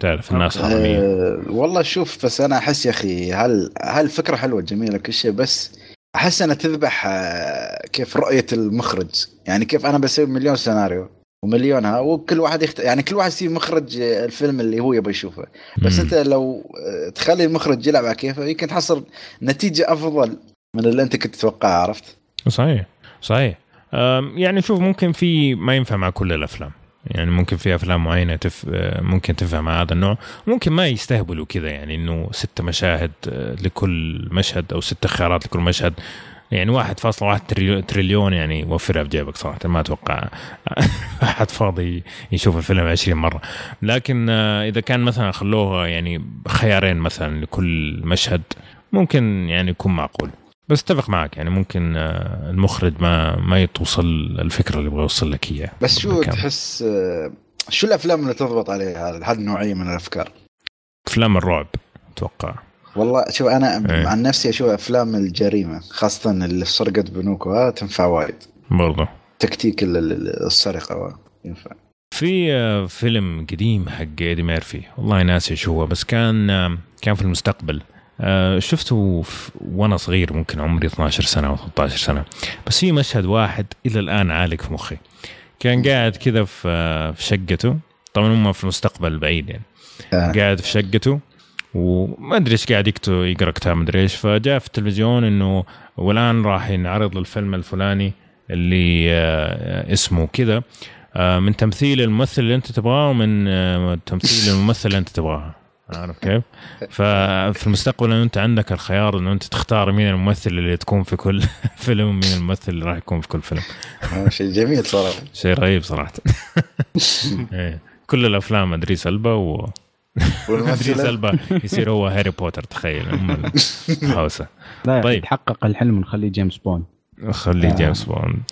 تعرف الناس حراميه أه والله شوف بس أنا أحس يا أخي هل هل فكرة حلوة جميلة كل شيء بس أحس أنها تذبح آه، كيف رؤية المخرج. يعني كيف أنا بسوي مليون سيناريو ومليونها وكل واحد يخت... يعني كل واحد يصير مخرج الفيلم اللي هو يبغى يشوفه. بس أنت لو آه، تخلي المخرج يلعب على كيفه يمكن تحصل نتيجة أفضل من اللي أنت كنت تتوقعها عرفت؟ صحيح صحيح. يعني شوف ممكن في ما ينفع مع كل الأفلام. يعني ممكن في أفلام معينة تف ممكن تنفع مع هذا النوع. ممكن ما يستهبلوا كذا يعني إنه ست مشاهد آه، لكل مشهد أو ست خيارات لكل مشهد. يعني واحد فاصلة واحد تريليون يعني وفرها في جيبك صراحة ما أتوقع أحد فاضي يشوف الفيلم 20 مرة. لكن آه، إذا كان مثلا خلوها يعني خيارين مثلا لكل مشهد ممكن يعني يكون معقول. بس اتفق معك يعني ممكن آه، المخرج ما ما توصل الفكرة اللي يبغى يوصل لك إياها. بس شو المكان. تحس آه، شو الأفلام اللي تضبط عليها؟ هذه النوعية من الأفكار؟ أفلام الرعب أتوقع. والله شوف أنا إيه. عن نفسي أشوف أفلام الجريمة خاصة اللي سرقه بنوك وهذا تنفع وايد. برضه تكتيك السرقة ينفع. في آه، فيلم قديم حق إيدي ميرفي والله ناسي شو هو بس كان كان في المستقبل. شفته وأنا صغير ممكن عمري 12 سنة أو 13 سنة. بس في مشهد واحد إلى الآن عالق في مخي. كان قاعد كذا في آه، شقته. طبعا هم في المستقبل البعيد يعني. آه. قاعد في شقته وما أدري إيش قاعد يكتب يقرأ كتاب مدري إيش. فجاء في التلفزيون إنه والآن راح ينعرض الفيلم الفلاني اللي اسمه كذا. من تمثيل الممثل اللي أنت تبغاه ومن تمثيل الممثل اللي أنت تبغاه. عارف كيف؟ ففي المستقبل انت عندك الخيار انه انت تختار مين الممثل اللي تكون في كل فيلم مين الممثل اللي راح يكون في كل فيلم. آه، شيء جميل صراحة. شيء رهيب صراحة. إيه. كل الأفلام إدريس ألبا و إدريس ألبا يصير هو هاري بوتر تخيل. الهوسه لا طيب. تحقق الحلم نخليه جيمس بوند. خليه آه. جيمس بوند.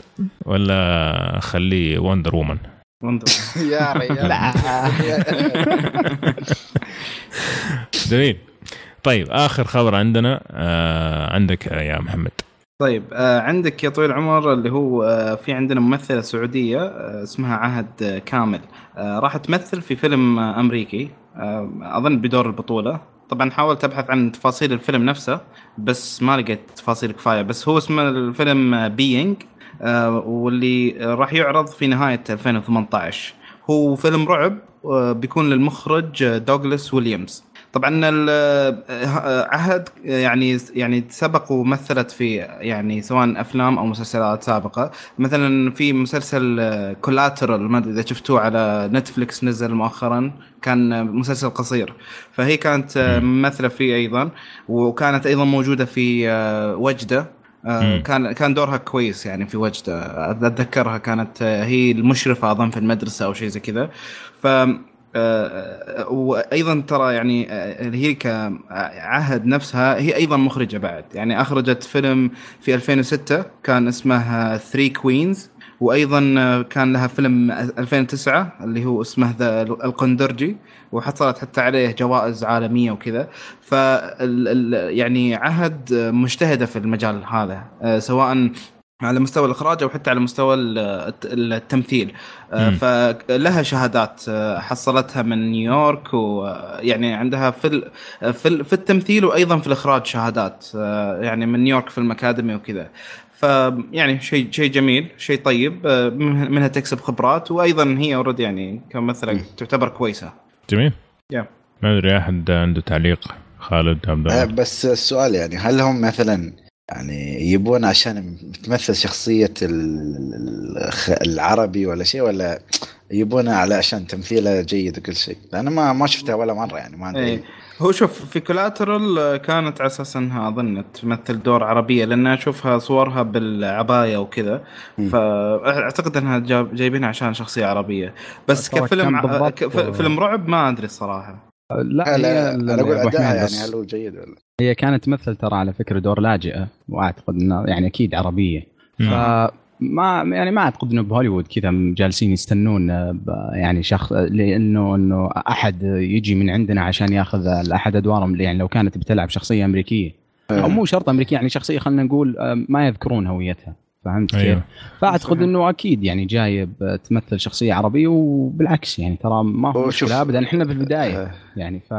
ولا خليه Wonder Woman. يا ريال. جميل. طيب آخر خبر عندنا آه عندك يا محمد. طيب آه عندك يا طويل العمر اللي هو آه في عندنا ممثلة سعودية آه اسمها عهد آه كامل. آه راح تمثل في فيلم آه أمريكي آه أظن بدور البطولة. طبعا حاولت أبحث عن تفاصيل الفيلم نفسه بس ما لقيت تفاصيل كفاية. بس هو اسمه الفيلم بينج واللي راح يعرض في نهاية 2018 هو فيلم رعب آه بيكون للمخرج دوغلاس ويليامز. طبعا عهد يعني يعني سبق ومثلت في يعني سواء أفلام أو مسلسلات سابقة. مثلا في مسلسل كولاترال ما أدري إذا شفتوه على نتفلكس نزل مؤخرا كان مسلسل قصير. فهي كانت ممثلة فيه أيضا وكانت أيضا موجودة في وجدة. كان كان دورها كويس يعني في وجدة. أتذكرها كانت هي المشرفة أظن في المدرسة أو شيء زي كذا. ف آه، وأيضا ترى يعني هي كعهد نفسها هي أيضا مخرجة بعد. يعني أخرجت فيلم في 2006 كان اسمه Three Queens وأيضا كان لها فيلم 2009 اللي هو اسمه القندرجي وحصلت حتى عليه جوائز عالمية وكذا. ف يعني عهد مجتهدة في المجال هذا سواء على مستوى الإخراج أو حتى على مستوى التمثيل. آه، مم. فلها شهادات آه، حصلتها من نيويورك ويعني عندها في في في التمثيل وأيضا في الإخراج شهادات آه، يعني من New York Film Academy وكذا. فيعني شيء شيء جميل شيء طيب منها تكسب خبرات وأيضا هي already يعني كممثله تعتبر كويسة. جميل. Yeah. ما أدري أحد عنده تعليق؟ خالد عبد بس السؤال يعني هل هم مثلا يعني يبون عشان تمثل شخصية العربي ولا شيء ولا يبونه على عشان تمثيله جيد وكل شيء؟ أنا ما ما شفتها ولا مرة يعني ما أدري. إيه. هو شوف في كولاترال كانت على أساس إنها اظن تمثل دور عربية لأن أشوفها صورها بالعباية وكذا. فاعتقد إنها جايبينها عشان شخصية عربية. بس كفيلم فيلم رعب ما أدري الصراحة. لا, لا أنا أقول ادائها يعني هل هو جيد ولا هي كانت تمثل ترى على فكرة دور لاجئة وأعتقد انه يعني أكيد عربية. فما يعني ما أعتقد إنه بهوليوود كذا جالسين يستنون يعني شخص لأنه إنه أحد يجي من عندنا عشان ياخذ احد أدوارهم يعني لو كانت بتلعب شخصية أمريكية. أو مو شرط أمريكية يعني شخصية خلينا نقول ما يذكرون هويتها. فهمت أيوه. كيف؟ فأعتقد إنه أكيد يعني جايب تمثل شخصية عربية وبالعكس يعني ترى ما هو مشكلة ابدا. إحنا في البداية يعني ف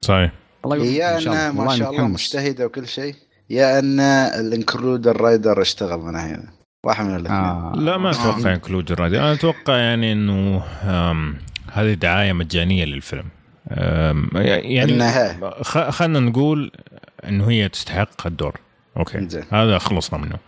صحيح. الله يا إن ما شاء الله مجتهدة وكل شيء. يا ان ال inclusion rider اشتغل من هنا. واحد من الأثنين. آه. لا ما أتوقع inclusion rider أنا أتوقع يعني إنه هذه دعاية مجانية للفيلم. يعني خلينا نقول إنه هي تستحق الدور. أوكي. هذا خلصنا منه.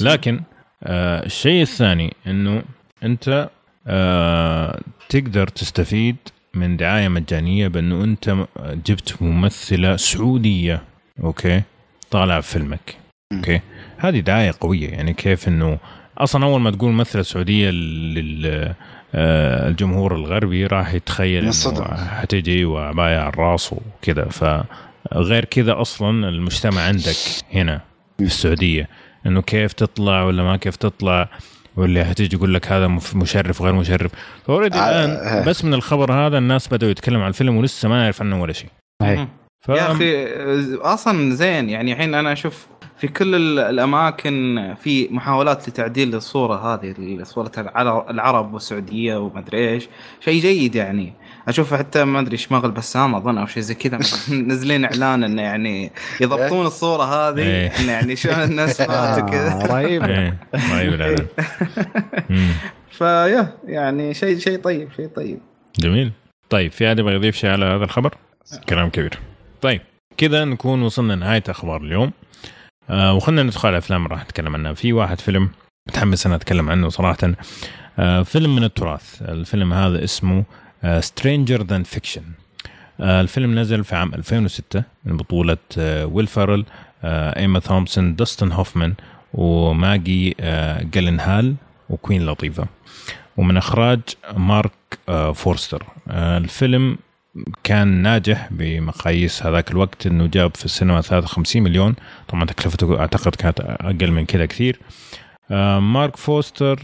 لكن آه الشيء الثاني إنه أنت آه تقدر تستفيد من دعاية مجانية بإنه أنت جبت ممثلة سعودية. أوكي. طالع في فيلمك. أوكي. هذه دعاية قوية يعني كيف إنه أصلا أول ما تقول ممثله سعوديه لل آه، الجمهور الغربي راح يتخيل إنه حتجي وعباية على الرأس وكذا. فغير كذا أصلا المجتمع عندك هنا في السعودية إنه كيف تطلع ولا ما كيف تطلع واللي حتيجي يقول لك هذا مشرف وغير مشرف. فاوريدي آه الآن آه. بس من الخبر هذا الناس بدأوا يتكلموا عن الفيلم ولسه ما نعرف عنه ولا شيء. ف... يا أخي أصلا زين يعني الحين أنا أشوف في كل الأماكن في محاولات لتعديل الصورة هذه صورة العرب والسعودية وما أدري إيش. شيء جيد يعني. أشوف حتى ما أدري إيش مغل بسام أظن أو شيء زي كذا. منزلين إعلان إنه يعني يضبطون الصورة هذه إيه. إنه يعني شلون الناس فات وكذا رهيب. إيه، رهيب الإعلان. فيا يعني شيء شيء طيب شيء طيب. جميل. طيب في أحد يبغى يضيف شيء على هذا الخبر؟ كلام كبير. طيب كذا نكون وصلنا لنهاية أخبار اليوم. آه وخلنا ندخل على أفلام راح نتكلم عنها. في واحد فيلم متحمس أنا أتكلم عنه صراحة. آه فيلم من التراث. الفيلم هذا اسمه Stranger Than Fiction الفيلم نزل في عام 2006 من بطولة ويل فيرل ايما تومسون داستن هوفمان وماجي جيلنهال وكوين لطيفة ومن إخراج مارك فورستر. الفيلم كان ناجح بمقاييس هذاك الوقت إنه جاب في السينما 53 مليون. طبعا تكلفته أعتقد كانت أقل من كذا كثير. مارك فورستر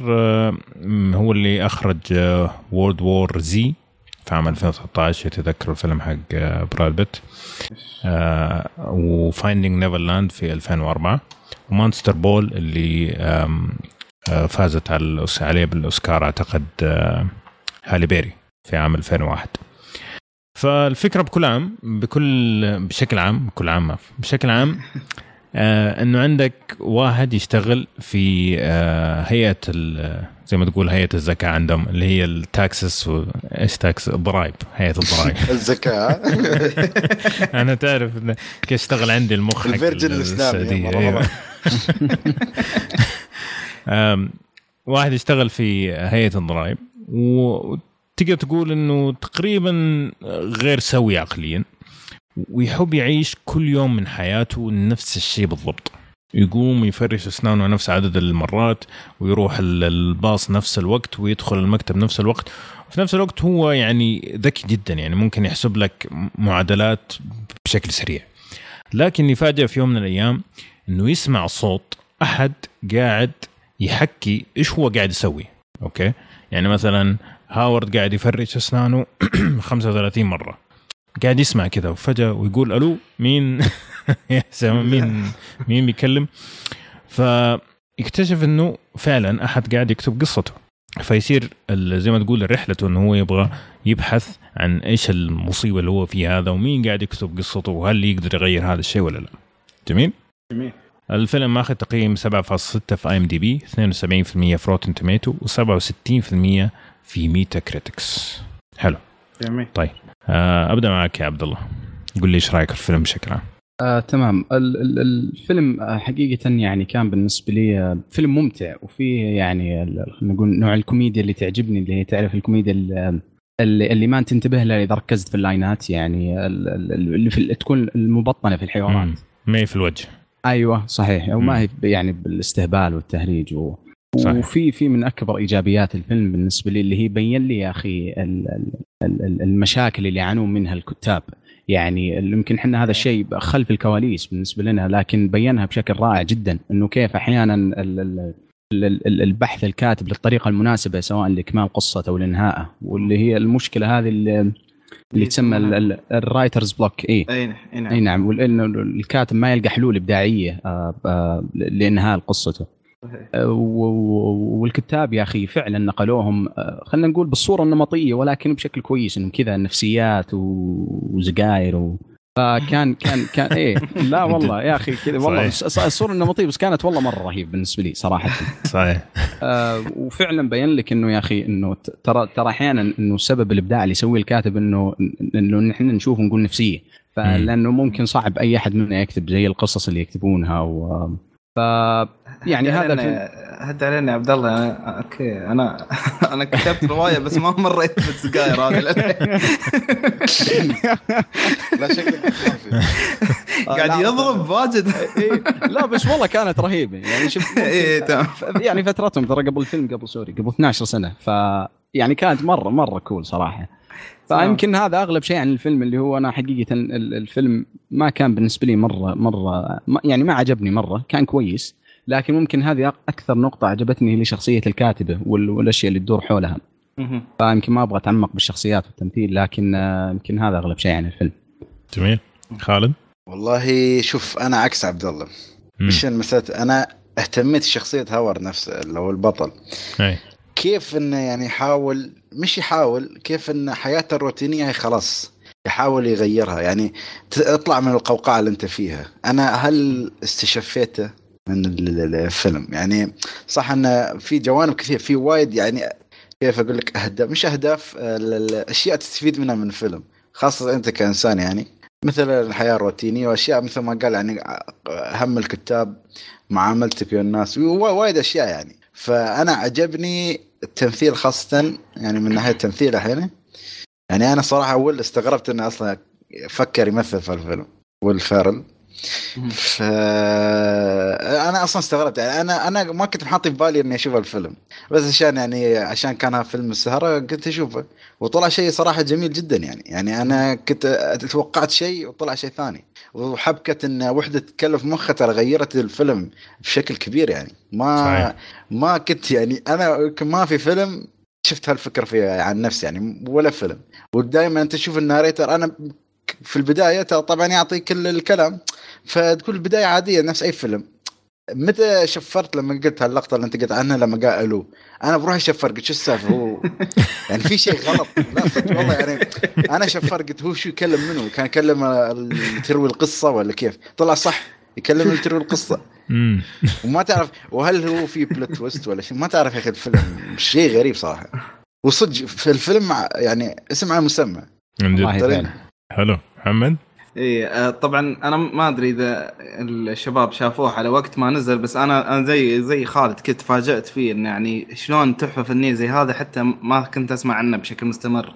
هو اللي أخرج World War Z في عام 2013 يتذكر الفيلم حق براد بيت و Finding Neverland في 2004 و Monster's Ball اللي آه، فازت عليه بالأوسكار أعتقد آه، هالي بيري في عام 2001 فالفكرة بكل عام بكل بشكل عام بكل عام بشكل عام آه إنه عندك واحد يشتغل في آه هيئة زي ما تقول هيئة الزكاة عندهم اللي هي ال taxes و... إيش tax الضرائب هيئة الضرائب. الزكاة. أنا تعرف كيف اشتغل عندي المخ حق السعودية. أيوة. واحد يشتغل في هيئة الضرائب وتقدر تقول إنه تقريبا غير سوي عقليا. ويحب يعيش كل يوم من حياته نفس الشيء بالضبط. يقوم يفرش أسنانه نفس عدد المرات ويروح الباص نفس الوقت ويدخل المكتب نفس الوقت. وفي نفس الوقت هو يعني ذكي جدا يعني ممكن يحسب لك معادلات بشكل سريع. لكن يفاجئ في يوم من الأيام إنه يسمع صوت أحد قاعد يحكي إيش هو قاعد يسوي. أوكي؟ يعني مثلا هاورد قاعد يفرش أسنانه 35 مرة. قاعد يسمع كذا وفجأة ويقول ألو مين؟ مين؟ مين بيكلم؟ فيكتشف إنه فعلا أحد قاعد يكتب قصته. فيصير زي ما تقول رحلته إنه هو يبغى يبحث عن إيش المصيبة اللي هو فيها هذا ومين قاعد يكتب قصته وهل يقدر يغير هذا الشيء ولا لا. جميل؟ جميل. الفيلم ماخذ تقييم 7.6 في IMDb 72% في Rotten Tomatoes و67% في Metacritic حلو. جميل. طيب آه أبدأ معك يا عبد الله قول لي إيش رأيك في الفيلم بشكل عام؟ آه، تمام. الفيلم آه، حقيقة يعني كان بالنسبة لي آه، فيلم ممتع وفيه يعني خلينا نقول نوع الكوميديا اللي تعجبني اللي هي تعرف الكوميديا اللي, اللي ما تنتبه لها إذا ركزت في ال line ات يعني اللي في تكون المبطنة في الحوارات. ما هي في الوجه. أيوه صحيح. وما هي يعني بالإستهبال والتهريج و... صحيح. وفي في من أكبر إيجابيات الفيلم بالنسبة لي اللي هي بين لي يا أخي المشاكل اللي يعانون منها الكتاب. يعني يمكن إحنا هذا الشيء خلف الكواليس بالنسبة لنا لكن بينها بشكل رائع جدا إنه كيف أحيانا البحث الكاتب للطريقة المناسبة سواء لإكمال قصته أو لانهائه واللي هي المشكلة هذه اللي, اللي تسمى ال writer's block اي اي نعم, نعم. ولأنه الكاتب ما يلقى حلول إبداعية آه، آه، لإنهاء قصته. والكتاب يا أخي فعلا نقلوهم خلينا نقول بالصورة النمطية ولكن بشكل كويس انه كذا نفسيات وزقاير و... فكان كان كان إيه لا والله يا أخي كذا والله الصورة النمطية بس كانت والله مرة رهيب بالنسبة لي صراحة. صحيح. آه وفعلا بين لك إنه يا أخي إنه ترى ترى أحيانا إنه سبب الإبداع اللي يسويه الكاتب إنه إنه نحن نشوف ونقول نفسية. فلأنه ممكن صعب أي أحد منا يكتب زي القصص اللي يكتبونها و ف يعني هذا هد علينا يا عبد الله. أنا أوكي أنا أنا كتبت رواية بس ما مريت بالسجاير هذه لا شكلك قاعد يضرب واجد. إيه، لا بس والله كانت رهيبة. يعني شوف إيه تمام. يعني فترتهم ترى قبل الفيلم قبل سوري قبل 12 سنة. ف يعني كانت مرة مرة كول صراحة. فيمكن هذا أغلب شيء عن الفيلم اللي هو أنا حقيقة الفيلم ما كان بالنسبة لي مرة مرة يعني ما عجبني مرة. كان كويس. لكن ممكن هذه أكثر نقطة عجبتني هي شخصيه الكاتبة والأشياء اللي تدور حولها. فيمكن ما أبغى أتعمق بالشخصيات والتمثيل لكن آه، يمكن هذا أغلب شيء عن الفيلم. جميل. خالد؟ والله شوف أنا عكس عبد الله. مش المسألة؟ أنا اهتميت شخصية هاورد نفسه اللي هو البطل. أي. كيف إنه يعني يحاول مش يحاول كيف إن حياته الروتينية خلاص يحاول يغيرها. يعني تطلع من القوقعة اللي أنت فيها. أنا هل استشفيته؟ من الفيلم. يعني صح انه في جوانب كثير في وايد يعني كيف أقول لك أهداف مش أهداف الاشياء تستفيد منها من الفيلم خاصة أنت كإنسان يعني. مثل الحياة الروتينية وأشياء مثل ما قال يعني هم الكتاب معاملتك الناس وايد أشياء يعني. فأنا عجبني التمثيل خاصة يعني من ناحية التمثيل الحين. يعني أنا صراحة أول استغربت إنه أصلا فكر يمثل في الفيلم والفيرل ف أنا أصلا استغربت يعني أنا أنا ما كنت محاط في بالي إني أشوف الفيلم. بس عشان يعني عشان كان فيلم السهرة قلت أشوفه. وطلع شيء صراحة جميل جدا يعني. يعني أنا كنت توقعت شيء وطلع شيء ثاني. وحبكة إن وحدة تكلف مخها ترى غيرت الفيلم بشكل كبير يعني. ما صحيح. ما كنت يعني أنا ما في فيلم شفت هالفكرة فيها عن نفسي يعني ولا فيلم. ودائما أنت تشوف الناريتر أنا في البداية طبعا يعطي كل الكلام. فتقول البداية عادية نفس أي فيلم. متى شفرت لما قلت هاللقطة اللي انت قلت عنها لما قال ألو أنا بروحي شفر قلت شو السالفة؟ هو يعني في شيء غلط. لا صدق والله يعني أنا شفر قلت هو شو يكلم منه؟ كان يكلم تروي القصة ولا كيف؟ طلع صح يكلم تروي القصة. وما تعرف وهل هو في plot twist ولا شيء؟ ما تعرف يا أخي الفيلم شيء غريب صراحة. وصدق في الفيلم يعني اسم على مسمى حلو. محمد؟ اي آه، طبعا أنا ما أدري إذا الشباب شافوه على وقت ما نزل بس أنا أنا زي زي خالد كنت تفاجات فيه إنه يعني شلون تحفة فنية زي هذا حتى ما كنت أسمع عنه بشكل مستمر.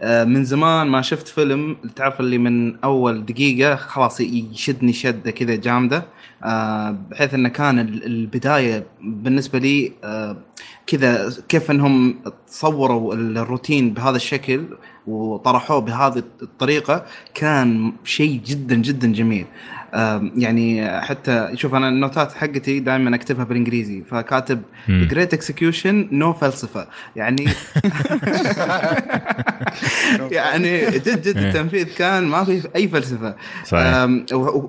آه، من زمان ما شفت فيلم تعرف اللي من أول دقيقة خلاص يشدني شدة كذا جامدة. آه، بحيث إنه كان البداية بالنسبة لي كذا كيف إنهم تصوروا الروتين بهذا الشكل. وطرحوه بهذه الطريقة كان شيء جدا جدا جميل. يعني حتى شوف أنا النوتات حقتي دائما أكتبها بالإنجليزي فكاتب great execution no فلسفه يعني يعني جد جد التنفيذ كان ما في أي فلسفة. صحيح.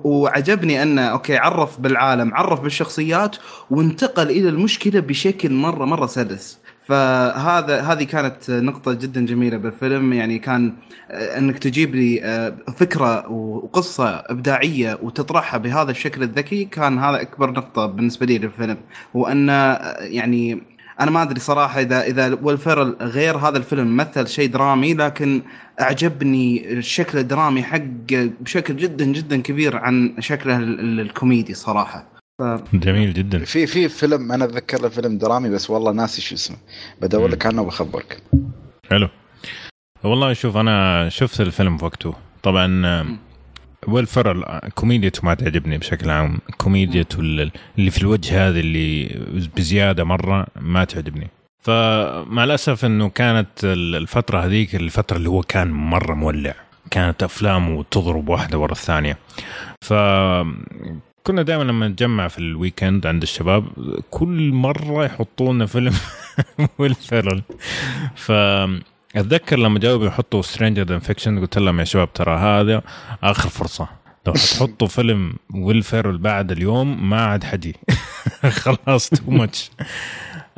وعجبني انه أوكي عرف بالعالم عرف بالشخصيات وانتقل إلى المشكلة بشكل مرة مرة سلس. فهذا هذه كانت نقطة جدا جميلة بالفيلم. يعني كان آه، إنك تجيب لي آه، فكرة وقصة إبداعية وتطرحها بهذا الشكل الذكي كان هذا أكبر نقطة بالنسبة لي للفيلم. وأن آه، يعني أنا ما أدري صراحة اذا إذا ويل فيرل غير هذا الفيلم مثل شيء درامي لكن أعجبني الشكل الدرامي حقه بشكل جدا جدا كبير عن شكله الكوميدي صراحة. ف... جميل جدا. في في فيلم أنا أتذكر له فيلم درامي بس والله ناسي شو اسمه. بدور لك عنه وبخبرك. حلو. والله شوف أنا شفت الفيلم في وقته. طبعا ويل فيرل كوميديته ما تعجبني بشكل عام. كوميديته اللي في الوجه هذه اللي بزيادة مرة ما تعجبني. فمع الأسف إنه كانت الفترة هذيك الفترة اللي هو كان مرة مولع. كانت أفلامه تضرب واحدة ورا الثانية. ف كنا دائما لما نتجمع في ال weekend عند الشباب كل مرة يحطوا لنا فيلم ويل ف اتذكر لما جوا بيحطوا Stranger Than Fiction قلت لهم يا شباب ترى هذا آخر فرصة. لو حتحطوا فيلم ويل فيرل بعد اليوم ما عاد حاجي. خلاص too much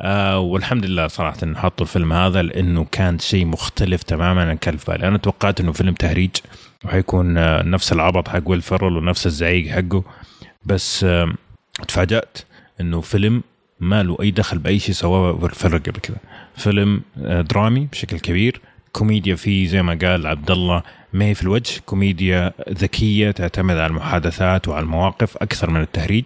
آه والحمد لله صراحة انه حطوا الفيلم هذا لأنه كان شيء مختلف تماما عن كان في أنا توقعت إنه فيلم تهريج وحيكون آه نفس العبط حق ويل فيرل ونفس الزعيق حقه. بس تفاجأت إنه فيلم ما له أي دخل بأي شيء سواه فيرل قبل كذا فيلم آه، درامي بشكل كبير كوميديا فيه زي ما قال عبد الله ما هي في الوجه كوميديا ذكية تعتمد على المحادثات وعلى المواقف أكثر من التهريج.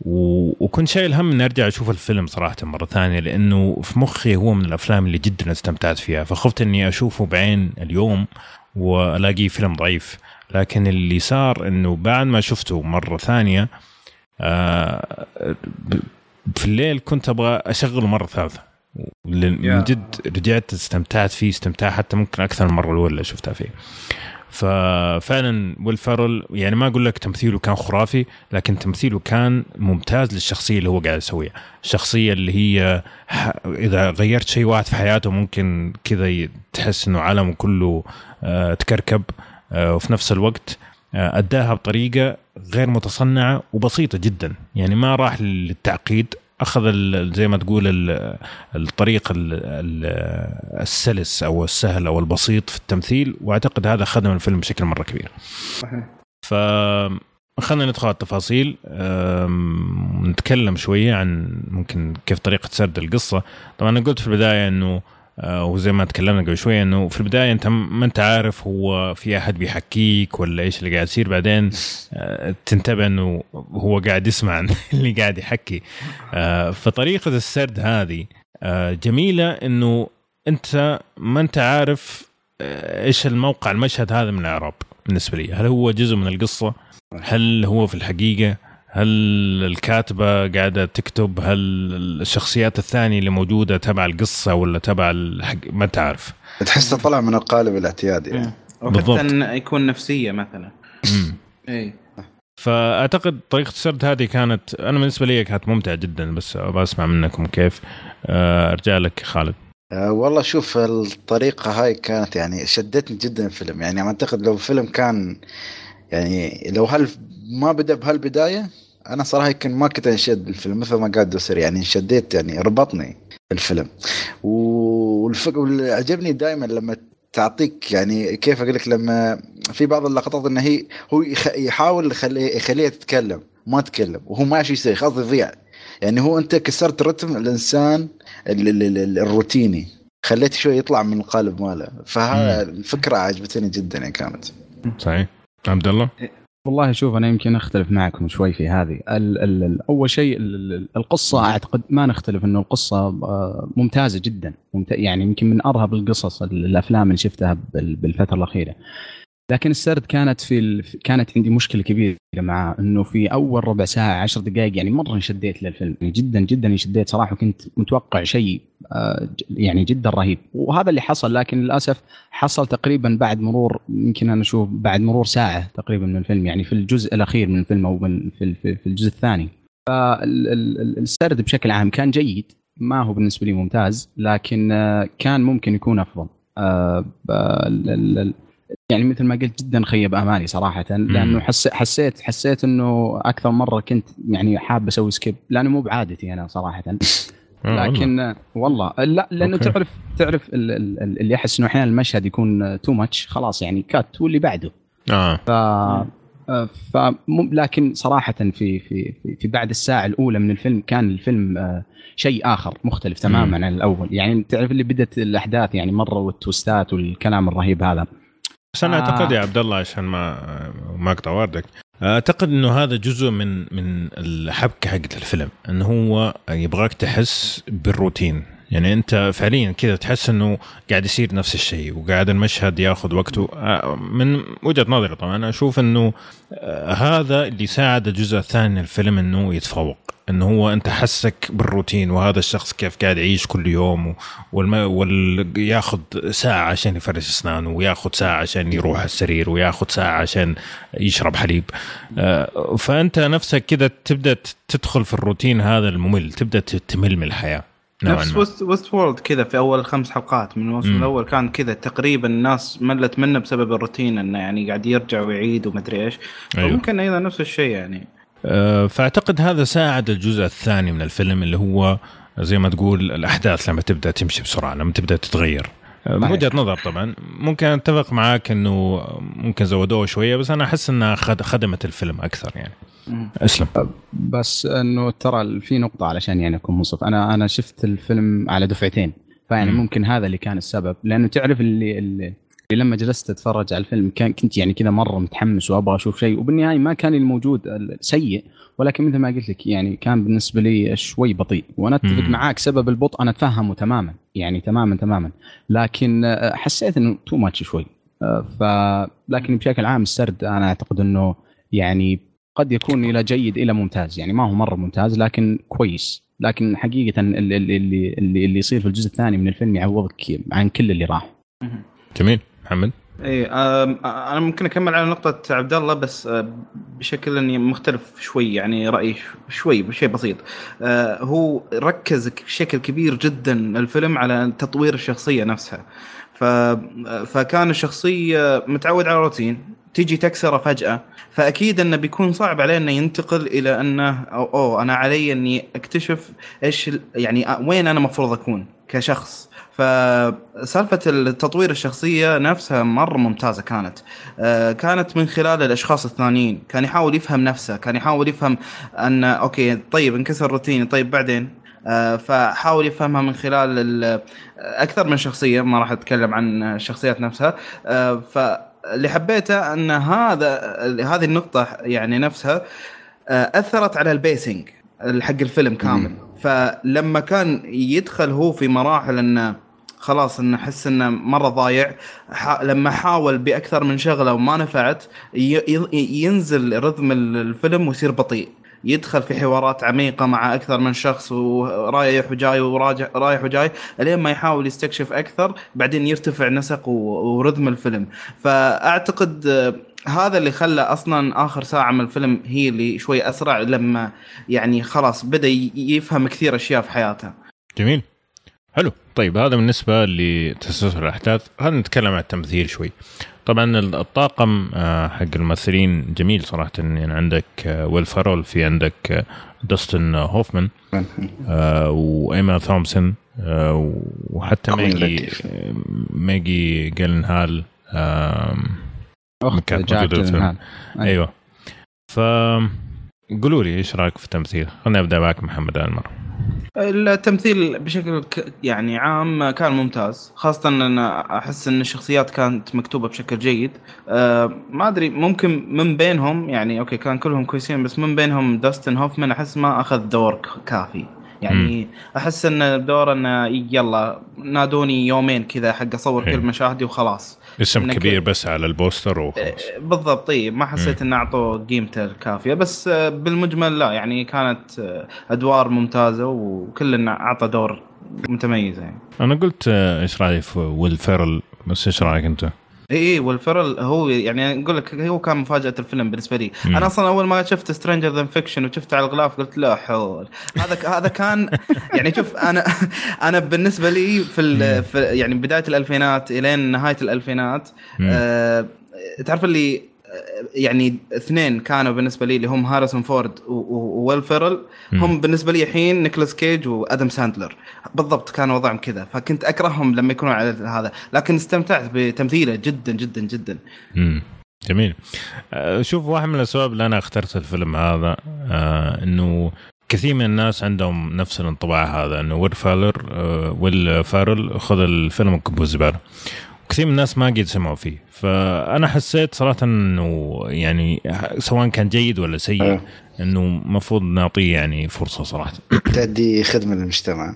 و... وكنت شايل هم إني أرجع أشوف الفيلم صراحة مرة ثانية لأنه في مخي هو من الأفلام اللي جدا استمتعت فيها. فخفت إني أشوفه بعين اليوم وألاقيه فيلم ضعيف. لكن اللي صار إنه بعد ما شفته مرة ثانية آه في الليل كنت أبغى أشغله مرة ثالثة. من جد رجعت استمتعت فيه استمتاع حتى ممكن أكثر من المره الاولى اللي شفتها فيه. ففعلا ويل فارل يعني ما أقول لك تمثيله كان خرافي لكن تمثيله كان ممتاز للشخصية اللي هو قاعد يسويها. الشخصية اللي هي إذا غيرت شيء واحد في حياته ممكن كذا تحس إنه عالمه كله آه، تكركب. وفي نفس الوقت آه، أداها بطريقة غير متصنعة وبسيطة جدا. يعني ما راح للتعقيد. أخذ زي ما تقول الطريق السلس أو السهل أو البسيط في التمثيل وأعتقد هذا خدم الفيلم بشكل مرة كبير. ف خلينا ندخل على التفاصيل. نتكلم شوية عن ممكن كيف طريقة سرد القصة. طبعا أنا قلت في البداية إنه آه، وزي ما تكلمنا قبل شوية إنه في البداية أنت ما أنت عارف هو في أحد بيحكيك ولا إيش اللي قاعد يصير. بعدين آه، تنتبه إنه هو قاعد يسمع اللي قاعد يحكي. آه، فطريقة السرد هذه جميلة إنه أنت ما أنت عارف إيش الموقع المشهد هذا من الإعراب بالنسبة لي. هل هو جزء من القصة؟ هل هو في الحقيقة؟ هل الكاتبة قاعدة تكتب؟ هل الشخصيات الثانية اللي موجودة تبع القصة ولا تبع الحق؟ ما تعرف. تحسه طلع من القالب الاعتيادي يعني. بالضبط. يكون نفسية مثلا. اي فأعتقد طريقة السرد هذه كانت أنا بالنسبة لي كانت ممتعة جدا بس أبغى أسمع منكم كيف. آه، أرجع لك خالد. أه والله شوف الطريقة هاي كانت يعني شدتني جدا الفيلم يعني أعتقد لو الفيلم كان يعني لو هل ما بدأ بهالبداية أنا صراحة يمكن ما كنت أنشد الفيلم مثل ما قال دوسري يعني انشديت يعني ربطني الفيلم. والفكر واللي عجبني دائما لما تعطيك يعني كيف أقول لك لما في بعض اللقطات إنه هي هو يحاول يخليه يخليها تتكلم ما تتكلم وهو ماشي يصير خلاص يضيع. يعني هو أنت كسرت رتم الإنسان الروتيني خليته شوي يطلع من القالب ماله. فهذا الفكرة عجبتني جدا يعني كانت. صحيح. عبد الله؟ والله شوف أنا يمكن أختلف معكم شوي في هذه. ال ال أول شيء القصة أعتقد ما نختلف إنه القصة آه، ممتازة جدا. يعني يمكن من أرهب القصص الأفلام اللي شفتها بالفترة الأخيرة. لكن السرد كانت في ال... كانت عندي مشكلة كبيرة مع إنه في أول ربع ساعة عشر دقائق يعني مرة انشديت للفيلم يعني جدا جدا انشديت صراحة وكنت متوقع شيء آه، يعني جدا رهيب. وهذا اللي حصل لكن للأسف حصل تقريبا بعد مرور يمكن أنا أشوف بعد مرور ساعة تقريبا من الفيلم يعني في الجزء الأخير من الفيلم أو في في الجزء الثاني. فالسرد بشكل عام كان جيد ما هو بالنسبة لي ممتاز لكن آه، كان ممكن يكون أفضل. آه، يعني مثل ما قلت جدا خيب امالي صراحة لأنه حسيت حسيت حسيت إنه أكثر مرة كنت يعني حاب أسوي skip لأنه مو بعادتي أنا صراحة. آه، لكن والله لا لأنه okay. تعرف تعرف اللي يحس إنه أحيانا المشهد يكون too much خلاص يعني cut واللي بعده. آه. ف ف لكن صراحة في في في بعد الساعة الأولى من الفيلم كان الفيلم آه، شيء آخر مختلف تماما عن الأول. يعني تعرف اللي بدأت الأحداث يعني مرة والتوستات والكلام الرهيب هذا. بس أنا أعتقد يا عبد الله عشان ما ما أقطع وردك أعتقد إنه هذا جزء من من الحبكة حقت الفيلم انه هو يبغاك تحس بالروتين. يعني أنت فعليا كذا تحس إنه قاعد يصير نفس الشيء وقاعد المشهد ياخذ وقته. آه، من وجهة نظري طبعا أنا أشوف إنه آه، هذا اللي ساعد الجزء الثاني من الفيلم إنه يتفوق. انه هو أنت حسك بالروتين وهذا الشخص كيف قاعد يعيش كل يوم والم... وال... ياخذ ساعة عشان يفرش أسنانه وياخذ ساعة عشان يروح السرير وياخذ ساعة عشان يشرب حليب. آه، فأنت نفسك كذا تبدأ تدخل في الروتين هذا الممل تبدأ تمل من الحياة نفس وست, وست وورلد كذا في أول خمس حلقات من الموسم الأول كان كذا تقريبا الناس ملت منه بسبب الروتين إنه يعني قاعد يرجع ويعيد ومدري إيش. أيوه. ممكن أيضا نفس الشيء يعني. فأعتقد هذا ساعد الجزء الثاني من الفيلم اللي هو زي ما تقول الأحداث لما تبدأ تمشي بسرعة لما تبدأ تتغير. أه، من وجهة نظر طبعا ممكن أتفق معاك إنه ممكن زودوه شوية بس أنا أحس إنها خدمت الفيلم أكثر يعني. أسلم. بس إنه ترى في نقطة علشان يعني أكون منصف. أنا أنا شفت الفيلم على دفعتين فيعني مم. ممكن هذا اللي كان السبب. لأنه تعرف اللي, اللي لما جلست أتفرج على الفيلم كان كنت يعني كذا مرة متحمس وأبغى أشوف شيء وبالنهاية ما كان الموجود سيء ولكن مثل ما قلت لك يعني كان بالنسبة لي شوي بطيء وأنا أتفق معاك سبب البطء أنا أتفهمه تماما يعني تماما تماما لكن آه، حسيت إنه تو ماتش شوي آه، ف لكن بشكل عام السرد أنا أعتقد إنه يعني قد يكون إلى جيد إلى ممتاز يعني ما هو مرة ممتاز لكن كويس لكن حقيقة اللي اللي اللي, اللي يصير في الجزء الثاني من الفيلم يعوضك عن كل اللي راح. جميل. محمد؟ اي أنا ممكن أكمل على نقطة عبد الله بس بشكل إني مختلف شوي يعني رأيي شوي بشيء بسيط. هو ركز بشكل كبير جدا الفيلم على تطوير الشخصية نفسها. ف... فكان الشخصية متعود على روتين تيجي تكسره فجأة فأكيد إنه بيكون صعب عليه إنه ينتقل إلى إنه أو, أو أنا علي إني أكتشف إيش يعني وين أنا المفروض أكون كشخص. فسالفة التطوير الشخصية نفسها مرة ممتازة كانت. آه، كانت من خلال الأشخاص الثانيين. كان يحاول يفهم نفسه كان يحاول يفهم أن okay طيب انكسر روتيني طيب بعدين؟ آه، فحاول يفهمها من خلال أكثر من شخصية ما راح أتكلم عن الشخصيات نفسها. آه، فاللي حبيته أن هذا هذه النقطة يعني نفسها أثرت على ال pacing حق الفيلم كامل. فلما كان يدخل هو في مراحل أنه خلاص إنه أحس إنه مرة ضايع لما حاول بأكثر من شغلة وما نفعت ينزل رذم الفيلم ويصير بطيء يدخل في حوارات عميقة مع أكثر من شخص ورايح وجاي وراجع رايح وجاي لين ما يحاول يستكشف أكثر بعدين يرتفع نسق ورذم الفيلم فأعتقد هذا اللي خلى أصلا آخر ساعة من الفيلم هي اللي شوي أسرع لما يعني خلاص بدأ يفهم كثير أشياء في حياته. جميل. حلو طيب هذا بالنسبة لتسلسل الأحداث. خلينا نتكلم عن التمثيل شوي. طبعا الطاقم آه، حق الممثلين جميل صراحة. يعني عندك آه، ويل فارول في عندك داستن هوفمان آه، وإيما ثومسون وحتى ماجي ماجي جيلنهال موجودة في أيوة. أيوه. ف قولوا لي إيش رأيك في التمثيل؟ خليني ابدا معك محمد المره التمثيل بشكل يعني عام كان ممتاز خاصة أن أحس أن الشخصيات كانت مكتوبة بشكل جيد. أه ما أدري ممكن من بينهم يعني okay كان كلهم كويسين بس من بينهم داستن هوفمان أحس ما أخذ دور كافي. يعني أحس إن الدور إنه يلا نادوني يومين كذا حق أصور كل مشاهدي وخلاص. اسم كبير بس على ال poster وخلاص. إيه، بالضبط طيب ما حسيت إن اعطوا قيمته الكافية بس آه، بالمجمل لا يعني كانت آه، أدوار ممتازة وكلنا أعطى دور متميز يعني. أنا قلت آه، إيش رأيك في ويل فيرل؟ بس إيش رأيك أنت؟ اي اي ويل فيرل هو يعني أقول لك هو كان مفاجأة الفيلم بالنسبة لي. مم. أنا أصلا أول ما شفت Stranger Than Fiction وشفت على الغلاف قلت لا حول. هذا هذا كان يعني شوف أنا أنا بالنسبة لي في, في يعني بداية الألفينات إلين نهاية الألفينات آه تعرف اللي يعني اثنين كانوا بالنسبة لي اللي هم هاريسون فورد وويل فيرل. هم بالنسبة لي الحين نيكولاس كيج وآدم ساندلر. بالضبط كان وضعهم كذا فكنت أكرههم لما يكونوا على هذا. لكن استمتعت بتمثيله جدا جدا جدا. امم جميل. أه، شوف واحد من الأسباب اللي أنا اخترت الفيلم هذا آه إنه كثير من الناس عندهم نفس الانطباع هذا إنه ويل فالر آه ويل فارل خذ الفيلم كبه زباله كثير من الناس ما قد سمعوا فيه فأنا حسيت صراحة إنه يعني سواء كان جيد ولا سيء أه. إنه المفروض نعطيه يعني فرصة صراحة تأدي خدمة للمجتمع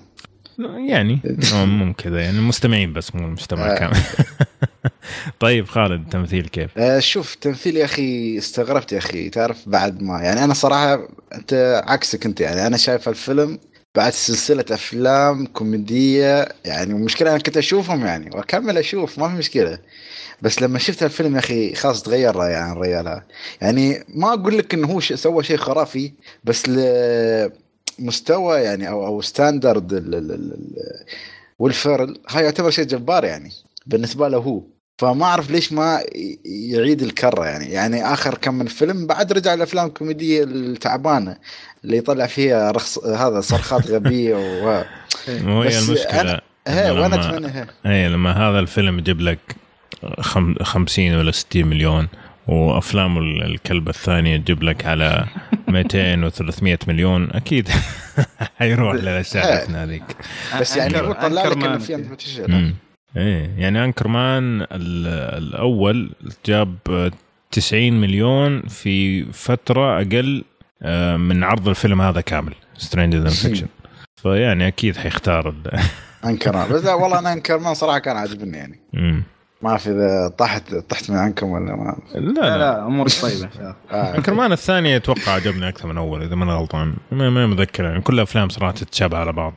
يعني مو كذا يعني المستمعين بس مو المجتمع آه. كامل طيب خالد التمثيل كيف؟ آه شوف تمثيل يا أخي استغربت يا أخي تعرف بعد ما يعني أنا صراحة أنت عكسك أنت يعني أنا شايف الفيلم بعد سلسلة أفلام كوميدية يعني المشكلة أنا كنت أشوفهم يعني وأكمل أشوف ما في مشكلة. بس لما شفت الفيلم يا أخي خلاص تغير رأيي عن الرجال يعني ما أقول لك إنه هو سوى شيء خرافي بس لمستوى يعني أو أو standard ويل فيرل هاي يعتبر شيء جبار يعني بالنسبة له هو. فما أعرف ليش ما يعيد الكرة يعني. يعني آخر كم من فيلم بعد رجع الأفلام الكوميدية التعبانة اللي يطلع فيها رخص هذا صرخات غبية و مو هي المشكلة. هي وأنا أتمنى اي لما هذا الفيلم يجيب لك 50 ولا 60 مليون وأفلام الكلب الثانية تجيب لك على 200 و300 مليون أكيد حيروح للأشياء هذيك بس يعني هو طلع لك إنه في إيه يعني Anchorman الأول جاب 90 مليون في فترة أقل آه، من عرض الفيلم هذا كامل Stranger Than Fiction فيعني أكيد حيختار Anchorman بس والله أنا Anchorman صراحة كان عاجبني يعني. ما في إذا طحت طحت من عينكم ولا ما؟ لا لا, لا أمورك طيبة. آه. Anchorman الثاني أتوقع عجبني أكثر من أول إذا ما أنا غلطان. ما, ما متذكر يعني كل الأفلام صراحة تتشابه على بعض.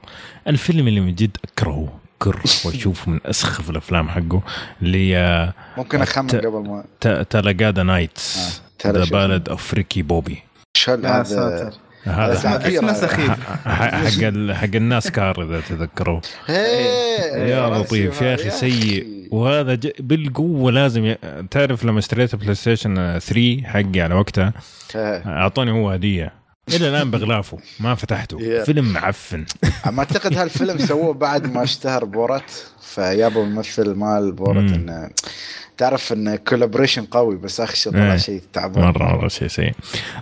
الفيلم اللي من جد أكرهه. أفكر وأشوف من أسخف الأفلام حقه اللي ممكن أخمن قبل ما Talladega Nights The Ballad of Ricky Bobby شل هذا هذا اسمه سخيف. حق حق الناسكار إذا تذكروا يا لطيف يا أخي سيء. وهذا بالقوة لازم ي... تعرف لما اشتريت بلاي ستيشن 3 حقي على وقتها اعطوني هو هدية. إلى الآن بغلافه ما فتحته. فيلم معفن. ما أعتقد هالفيلم سووه بعد ما اشتهر بورات فجابوا ممثل مال بورات إنه تعرف انه collaboration قوي بس اخر شيء طلع إيه. شيء تعبان. مرة مره شيء سيء.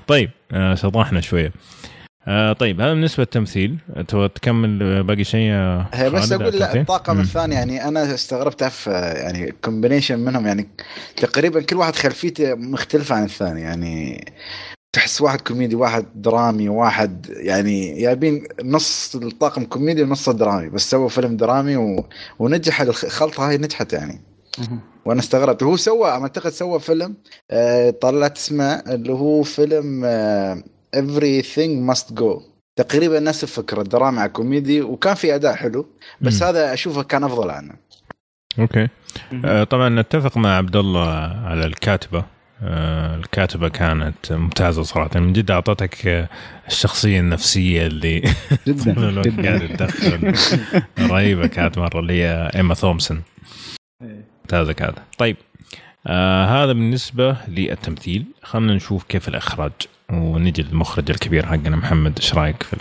طيب آه شطحنا شوية. آه طيب هذا بالنسبة للتمثيل تبغى تكمل باقي شيء هي بس أقول لا الطاقم الثاني يعني أنا استغربت في يعني combination منهم يعني تقريبا كل واحد خلفيته مختلفه عن الثاني يعني تحس واحد كوميدي واحد درامي واحد يعني جايبين نص الطاقم كوميدي ونص درامي بس سووا فيلم درامي و... ونجح الخلطه هاي نجحت يعني. وأنا استغربت. هو سوى أعتقد سوى فيلم آه طلعت اسمه اللي هو فيلم آه everything must go. تقريبا نفس الفكرة دراما على كوميدي وكان في أداء حلو بس هذا أشوفه كان أفضل عنه. okay. آه طبعا نتفق مع عبد الله على الكاتبة. الكاتبة كانت ممتازة صراحة. من جد أعطتك الشخصية النفسية اللي جدا قاعد تدخل. رهيبة كانت مرة اللي هي إيما ثومسون. ممتازة كانت. طيب آه هذا بالنسبة للتمثيل. خلينا نشوف كيف الإخراج. ونجي للمخرج الكبير حقنا محمد. إيش رأيك في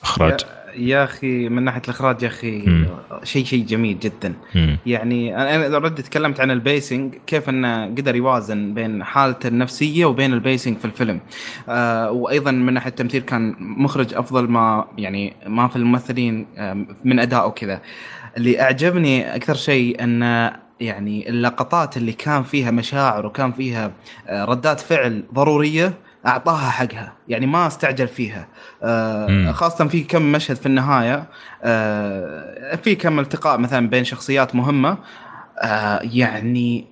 الإخراج؟ يا أخي من ناحية الإخراج يا أخي شيء شيء جميل جدا. مم. يعني أنا already تكلمت عن ال pacing كيف إنه قدر يوازن بين حالته النفسية وبين ال pacing في الفيلم؟ آه وأيضا من ناحية التمثيل كان مخرج أفضل ما يعني ما في الممثلين من اداء وكذا اللي أعجبني أكثر شيء انه يعني اللقطات اللي كان فيها مشاعر وكان فيها آه، ردات فعل ضرورية أعطاها حقها يعني ما أستعجل فيها. آه خاصة في كم مشهد في النهاية آه في كم التقاء مثلا بين شخصيات مهمة. آه يعني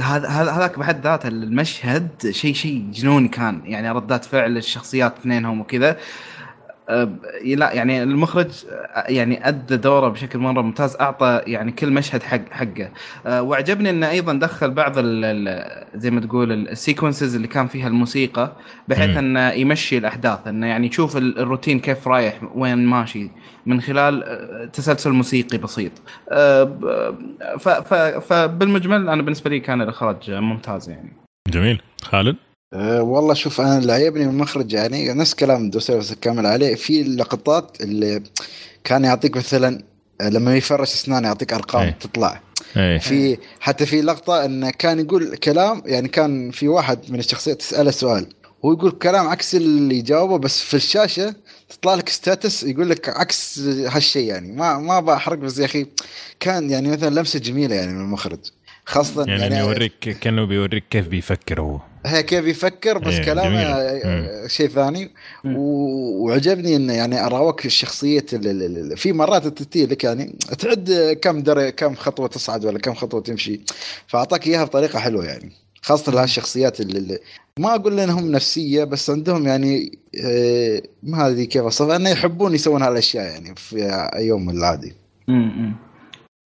هذا هذاك بحد ذاته المشهد شيء شيء جنوني كان. يعني ردات فعل الشخصيات اثنينهم وكذا. أه، لا يعني المخرج يعني أدى دوره بشكل مرة ممتاز أعطى يعني كل مشهد حق حقه. وأعجبني إنه أيضا دخل بعض زي ما تقول السيكونسز اللي كان فيها الموسيقى بحيث إنه يمشي الأحداث إنه يعني يشوف الروتين كيف رايح وين ماشي. من خلال تسلسل موسيقي بسيط. فبالمجمل أنا بالنسبة لي كان الإخراج ممتاز يعني. جميل. خالد؟ أه والله شوف أنا اللي عجبني من المخرج يعني نفس كلام دوسيرس كامل عليه. في اللقطات اللي كان يعطيك مثلا لما يفرش اسنانه يعطيك أرقام أي. تطلع. أي. في حتى في لقطة انه كان يقول كلام يعني كان في واحد من الشخصيات تسأله سؤال. هو يقول كلام عكس اللي يجاوبه بس في الشاشة تطلع لك stats يقول لك عكس هالشيء يعني. ما ما بحرق بس يا أخي كان يعني مثلا لمسة جميلة يعني من المخرج. خاصة يعني, يعني يوريك كأنه بيوريك كيف بيفكر هو. هي كيف يفكر بس إيه كلامه شيء ثاني. وعجبني انه يعني أراوك الشخصية في مرات تتي لك يعني تعد كم در كم خطوة تصعد ولا كم خطوة تمشي. فأعطاك إياها بطريقة حلوة يعني. خاصة لهالشخصيات اللي ما أقول إنهم نفسية بس عندهم يعني آه، ما أدري كيف أوصفها إنه يحبون يسوون هالأشياء يعني في يوم العادي.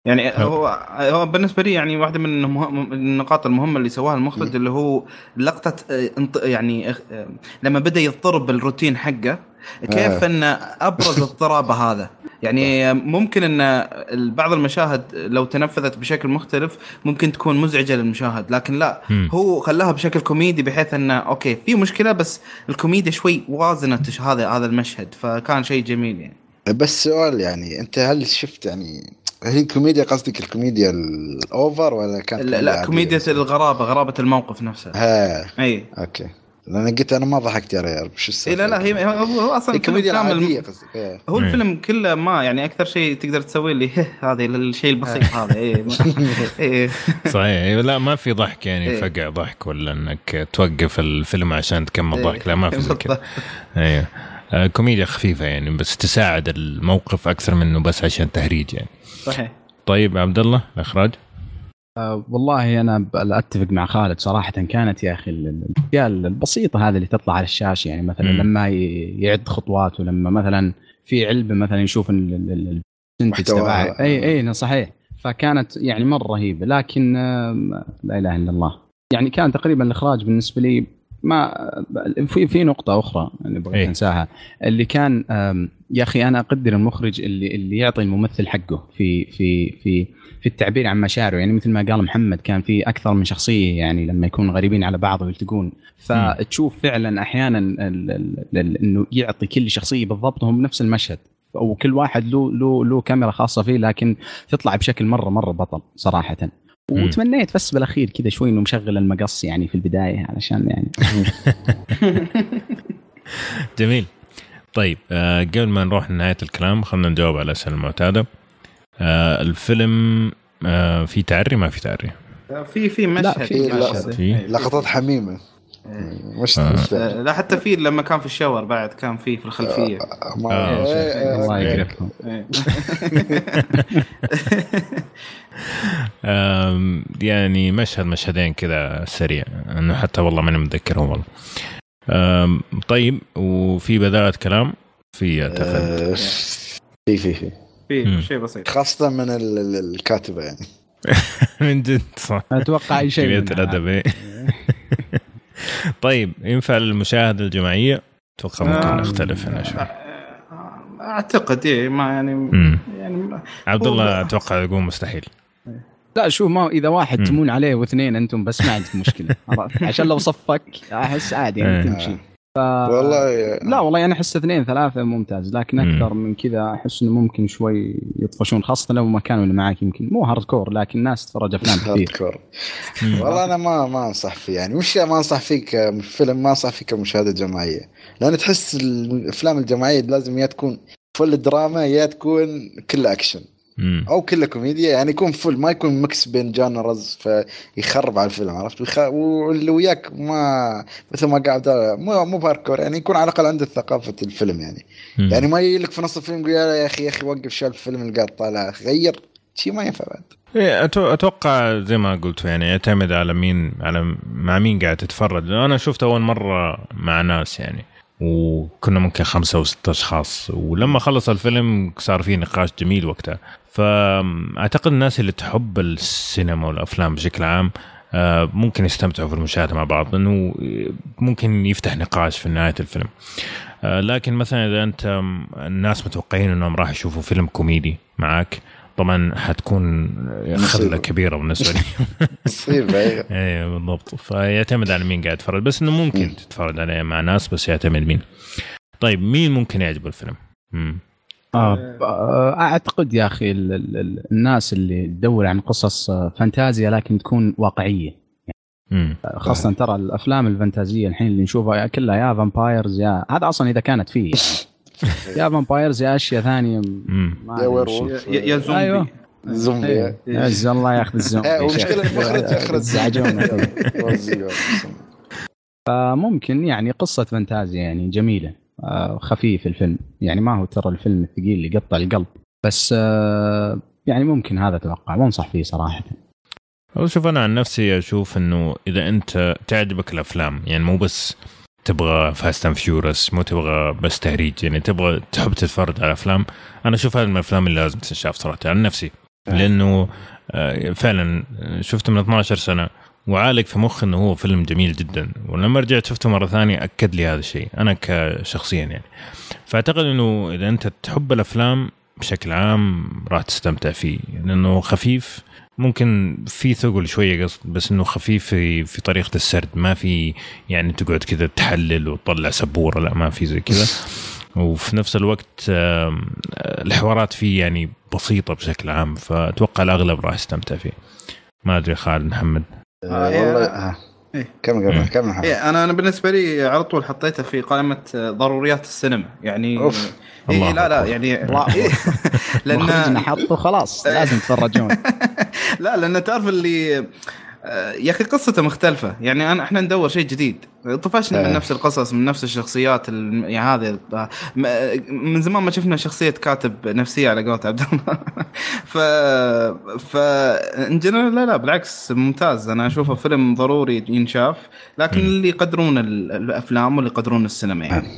يعني هو هو بالنسبة لي يعني واحدة من النقاط المهمة اللي سواها المخرج اللي هو لقطة آه، يعني آه، لما بدأ يضطرب بالروتين حقه كيف آه. إن أبرز اضطرابه هذا؟ يعني ممكن إن بعض المشاهد لو تنفذت بشكل مختلف ممكن تكون مزعجة للمشاهد لكن لا هو خلاها بشكل كوميدي بحيث انه okay في مشكلة بس الكوميديا شوي وازنت هذا هذا المشهد فكان شيء جميل يعني. بس سؤال يعني أنت هل شفت يعني هي الكوميديا قصدك الكوميديا ال over ولا كانت لا, لا كوميديا الغرابة غرابة الموقف نفسه. ها. إي. okay. لأن قلت أنا ما ضحكت يا ريال شو السالفة. لا لا هي هو, أصلا الكوميديا العاديه قصدك إيه. هو الفيلم كله ما يعني أكثر شيء تقدر تسوي لي هذا الشيء البسيط هذا إي إيه. صحيح لا ما في ضحك يعني إيه. فقع ضحك ولا إنك توقف الفيلم عشان تكمل ضحك لا ما في زي كذا أيوه كوميديا خفيفة يعني بس تساعد الموقف أكثر منه بس عشان تهريج يعني. صحيح. طيب عبد الله الاخراج أه والله أنا أتفق مع خالد صراحة. كانت يا أخي الأشياء البسيطة هذه اللي تطلع على الشاشة يعني مثلا م. لما يعد خطواته لما مثلا في علبه مثلا يشوف محتواها اي أي صحيح. فكانت يعني مرة رهيبة. لكن لا إله إلا الله. يعني كان تقريبا الإخراج بالنسبة لي ما في في نقطة أخرى اللي بغيت إيه؟ أنساها اللي كان يا أخي أنا أقدر المخرج اللي اللي يعطي الممثل حقه في في في في التعبير عن مشاعره. يعني مثل ما قال محمد كان في أكثر من شخصية يعني لما يكونوا غريبين على بعض ويلتقون. فتشوف فعلا أحيانا إنه يعطي كل شخصية بالضبط هم بنفس المشهد. وكل واحد له له له كاميرا خاصة فيه لكن تطلع بشكل مرة مرة بطل صراحة. وتمنيت بس بالأخير كذا شوي إنه مشغل المقص يعني في البداية علشان يعني. جميل. طيب آه قبل ما نروح لنهاية الكلام خلينا نجاوب على الأسئلة المعتادة. آه الفيلم آه في تعري؟ ما في تعري. في في مشهد لا في, مشهد. في؟ لقطات حميمة. مش آه. لا حتى في لما كان في الشاور بعد كان في في الخلفية. آه. آه. الله يقرفهم يعني مشهد مشهدين كذا سريع. انه حتى والله ماني متذكرهم والله. طيب وفي بدايه كلام؟ في أعتقد. في في في. في شيء بسيط. خاصة من الكاتبة يعني. من جد صح. أتوقع أي شيء الأدب إيه. طيب ينفع للمشاهده الجماعية؟ أتوقع ممكن آه نختلف هنا شوي أعتقد إيه ما يعني يعني عبد الله أتوقع يقول مستحيل لا شوف ما إذا واحد مم. تمون عليه واثنين أنتم بس ما عندك مشكلة عشان لو صفك أحس عادي يعني إيه. تمشي ف... والله لا والله يعني أحس اثنين ثلاثة ممتاز لكن أكثر من كذا أحس إنه ممكن شوي يطفشون خاصة لو ما كانوا اللي معاك يمكن. مو hardcore لكن الناس تتفرج أفلام كثير. hardcore والله أنا ما ما أنصح فيه. يعني مش ما أنصح فيك فيلم ما أنصح فيك كمشاهدة جماعية. لأن تحس الأفلام الجماعية لازم يا تكون full دراما يا تكون كلها اكشن مم. أو كله كوميديا يعني يكون full ما يكون mix بين genres فيخرب على الفيلم عرفت ويخ... واللي وياك ما مثل ما قاعد مو مو hardcore يعني يكون على الأقل عنده ثقافة الفيلم يعني مم. يعني ما يجي لك في نص الفيلم يقول يا أخي يا أخي وقف شو الفيلم اللي قاعد طالع غير شيء ما ينفع بعد إيه أتوقع زي ما قلت يعني يعتمد على مين على مع مين قاعد تتفرج أنا شفت أول مرة مع ناس يعني وكنا ممكن خمسة أو ستة أشخاص ولما خلص الفيلم صار في نقاش جميل وقتها. فأعتقد الناس اللي تحب السينما والأفلام بشكل عام آه، ممكن يستمتعوا في المشاهدة مع بعض لأنه ممكن يفتح نقاش في نهاية الفيلم. آه، لكن مثلا إذا أنت الناس متوقعين أنهم راح يشوفوا فيلم كوميدي معك طبعا حتكون خذلة كبيرة بالنسبة لي. مصيبة أيوه. أيوه بالضبط. فيعتمد على مين قاعد يتفرج بس إنه ممكن تتفرج عليه مع ناس بس يعتمد مين. طيب مين ممكن يعجبه الفيلم؟ امم آه أعتقد يا أخي ال ال الناس اللي تدور عن قصص fantasy لكن تكون واقعية. يعني خاصة ترى الأفلام الفانتازية الحين اللي نشوفها كلها يا فامبايرز يا هذا أصلا إذا كانت فيه. يعني. يا vampires يا أشياء ثانية. يا werewolf يا زومبي أيوه. زومبي إيه. الله ياخذ الزومبي. المشكلة المخرج يخرج فممكن يعني قصة فانتازيا يعني جميلة آه، خفيف الفيلم. يعني ما هو ترى الفيلم الثقيل اللي يقطع القلب. بس آه، يعني ممكن هذا أتوقع. ما أنصح فيه صراحة. شوف أنا عن نفسي أشوف إنه إذا أنت تعجبك الأفلام يعني مو بس تبغى Fast and Furious مو تبغى بس تهريج يعني تبغى تحب تتفرج على أفلام. أنا أشوف هذه من الأفلام اللي لازم تنشاف صراحة عن نفسي. لأنه آه، فعلا شفته من 12 سنة وعالق في مخي إنه هو فيلم جميل جدا. ولما رجعت شفته مرة ثانية أكد لي هذا الشيء أنا كشخصيا يعني. فأعتقد إنه إذا أنت تحب الأفلام بشكل عام راح تستمتع فيه لأنه خفيف ممكن في ثقل شوية قصد بس إنه خفيف في, في طريقة السرد. ما في يعني تقعد كذا تحلل وتطلع سبورة لا ما في زي كذا. وفي نفس الوقت الحوارات فيه يعني بسيطة بشكل عام فأتوقع الأغلب راح يستمتع فيه. ما أدري خالد محمد. آه والله آه. إيه. كم كم كم إيه أنا أنا بالنسبة لي على طول حطيته في قائمة ضروريات السينما يعني أوف. إيه لا لا يعني إيه لأن حطه خلاص لازم تتفرجون لا لأن تعرف اللي آه، يا أخي قصته مختلفة. يعني انا إحنا ندور شيء جديد. طفشنا من آه. نفس القصص من نفس الشخصيات يعني هذه من زمان ما شفنا شخصية كاتب نفسية على قولة عبد الله. ف ف لا لا بالعكس ممتاز. أنا أشوفه فيلم ضروري ينشاف لكن اللي يقدرون الأفلام واللي يقدرون السينما يعني.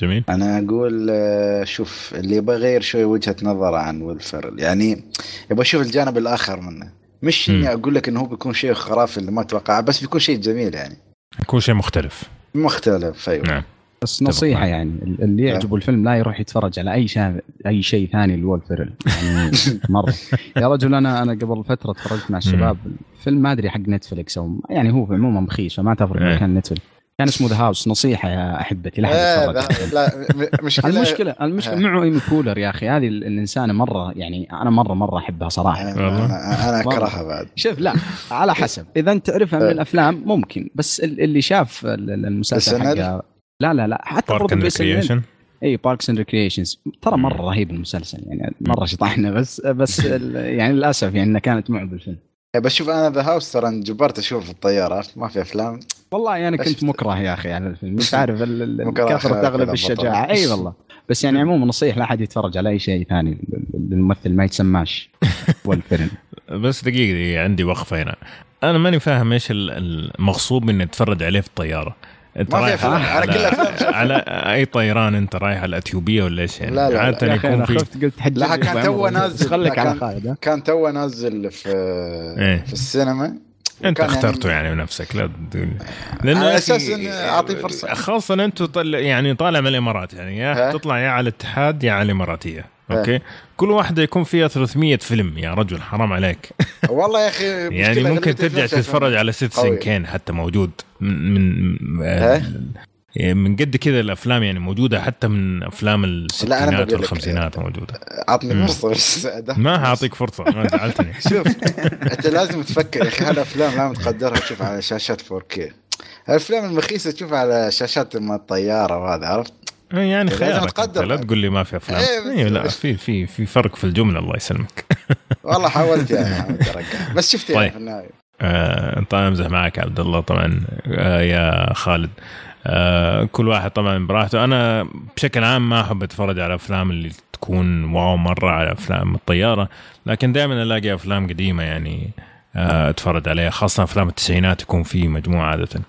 جميل. أنا أقول آه، شوف اللي يبغى يغير شوي وجهة نظره عن ويل يعني يبغى يشوف الجانب الآخر منه. مش إني أقول لك إنه هو بيكون شيء خرافي اللي ما توقعه بس بيكون شيء جميل يعني. يكون شيء مختلف. مختلف أيوه. نعم. بس نصيحة يعني اللي يعجبه الفيلم لا يروح يتفرج على أي شيء أي شيء ثاني لول فيرل يعني مرة. يا رجل أنا أنا قبل فترة تفرجت مع الشباب فيلم ما أدري حق نتفلكس أو يعني هو عموما بخيس فما تفرق إيه. مكان نتفلكس كان اسمه ذا هاوس نصيحة يا أحبتي لا لا مشكلة المشكلة المشكلة معه Amy Poehler يا أخي. هذه الانسانه مرة يعني أنا مرة مرة أحبها صراحة. أنا, أنا أكرهها بعد. شوف لا على حسب. إذا أنت تعرفها من الأفلام ممكن بس اللي شاف المسلسل حقها لا لا لا حتى Parks and Recreation إي Parks and Recreations ترى مرة رهيب المسلسل يعني مرة شطحنا بس بس يعني للأسف يعني إنها كانت معه بالفيلم إيه، بس شوف أنا The House ترى انجبرت أشوف في الطيارة ما في أفلام. والله أنا كنت مكره يا أخي على الفيلم مش عارف كثرة تغلب الشجاعة. أي والله. بس يعني عموما نصيح لا أحد يتفرج على أي شيء ثاني. الممثل ما يتسماش. والفيلم. بس دقيقة عندي وقفة هنا. أنا ماني فاهم إيش المغصوب إني أتفرج عليه في الطيارة. أنت رايح على, على, على أي طيران أنت رايح؟ على الأثيوبية ولا إيش يعني؟ لا لا عادة يكون في قلت حج لا كان تو نازل خليك على خالد كان تو نازل في إيه؟ في السينما. أنت اخترته يعني, يعني بنفسك لا تقول لأنه على أساس اعطيه فرصة. خاصة أنت طل... يعني طالع من الإمارات يعني يا تطلع يا على الاتحاد يا على الإماراتية. okay. كل واحدة يكون فيها 300 فيلم يا رجل حرام عليك. والله يا أخي يعني ممكن ترجع تتفرج على Citizen Kane حتى موجود. من من يعني من قد كذا الأفلام يعني موجودة حتى من أفلام الستينات والخمسينات موجودة. اعطني فرصة بس. ما حاعطيك فرصة ما زعلتني. شوف أنت لازم تفكر يا أخي هالافلام لازم تقدرها تشوف على شاشات 4K الأفلام المخيسة تشوفها على شاشات الطيارة وهذا عرفت؟ يعني خيارك تقدر لا تقول لي ما في أفلام. إيه, إيه لا في في في فرق في الجملة الله يسلمك. والله حاولت يعني حاولت أرجع. بس شفت يعني طيب. في النهاية. آه طبعا أمزح معك عبد الله طبعا آه يا خالد. آه كل واحد طبعا براحته. أنا بشكل عام ما أحب أتفرج على أفلام اللي تكون واو مرة على أفلام الطيارة لكن دائما ألاقي أفلام قديمة يعني آه أتفرج عليها خاصة أفلام التسعينات يكون في مجموعة عادة.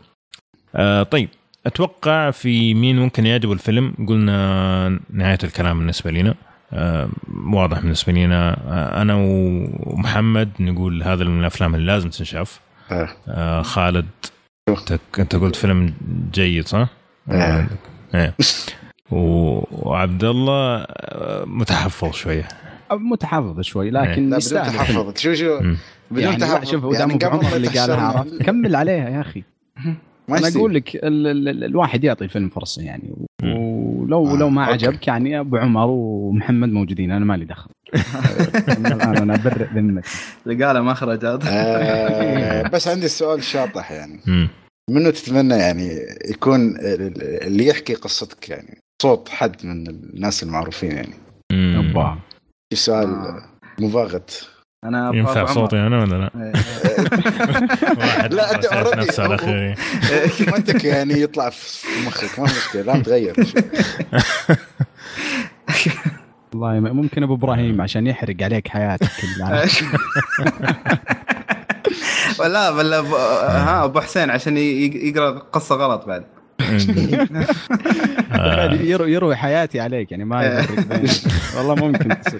آه طيب. أتوقع في مين ممكن يعجبه الفيلم. قلنا نهاية الكلام بالنسبة لنا. آه واضح بالنسبة لنا. آه أنا ومحمد نقول هذا من الأفلام اللي لازم تنشاف. آه, خالد انت قلت فيلم جيد صح؟ إيه. وعبد الله متحفظ يا متحفظ شوي لكن بدون تحفظ. شو شو؟ بدون يعني تحفظ. شوف يعني عمر اللي قالها. كمل عليها يا أخي. ما أنا أقول لك ال ال الواحد يعطي الفيلم فرصة يعني. ولو آه. لو ما عجبك يعني أبو عمر ومحمد موجودين أنا مالي دخل. الان أنا أبرئ ذمتي. قال مخرج هذا آه، بس عندي سؤال شاطح يعني. منو تتمنى يعني يكون اللي يحكي قصتك يعني صوت حد من الناس المعروفين يعني؟ امم سؤال مباغت. أنا ينفع صوتي أنا ولا لا؟ لا أنت اوريدي نفسه على خير منتك يعني يطلع في مخك ما مشكلة لا تغير. والله ممكن أبو إبراهيم عشان يحرق عليك حياتك كلها ولا ولا ها أبو حسين عشان يقرأ قصة غلط بعد. يروي حياتي عليك يعني ما والله ممكن تصير.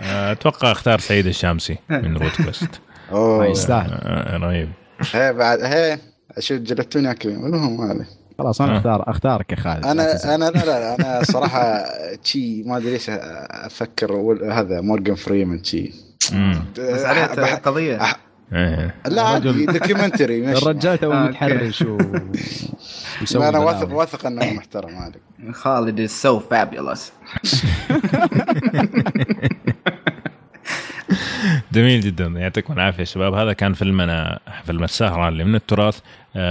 أتوقع أختار سعيد الشامسي من روت كويست. أوه. يستاهل. آه، رهيب. هي بعد هي أشوف جلبتوني اكل من هم هذا خلاص أنا اختار أختارك يا خالد. أنا أنا لا لا أنا صراحة شي ما أدري ليش أفكر هذا مورجان فريمان شي. بس عليه قضية. إيه. لا عادي documentary الرجال تو متحرش و أنا واثق واثق إنه محترم هذا خالد is so fabulous جميل جدا. يعطيكم العافية شباب. هذا كان فيلمنا فيلم السهرة اللي من التراث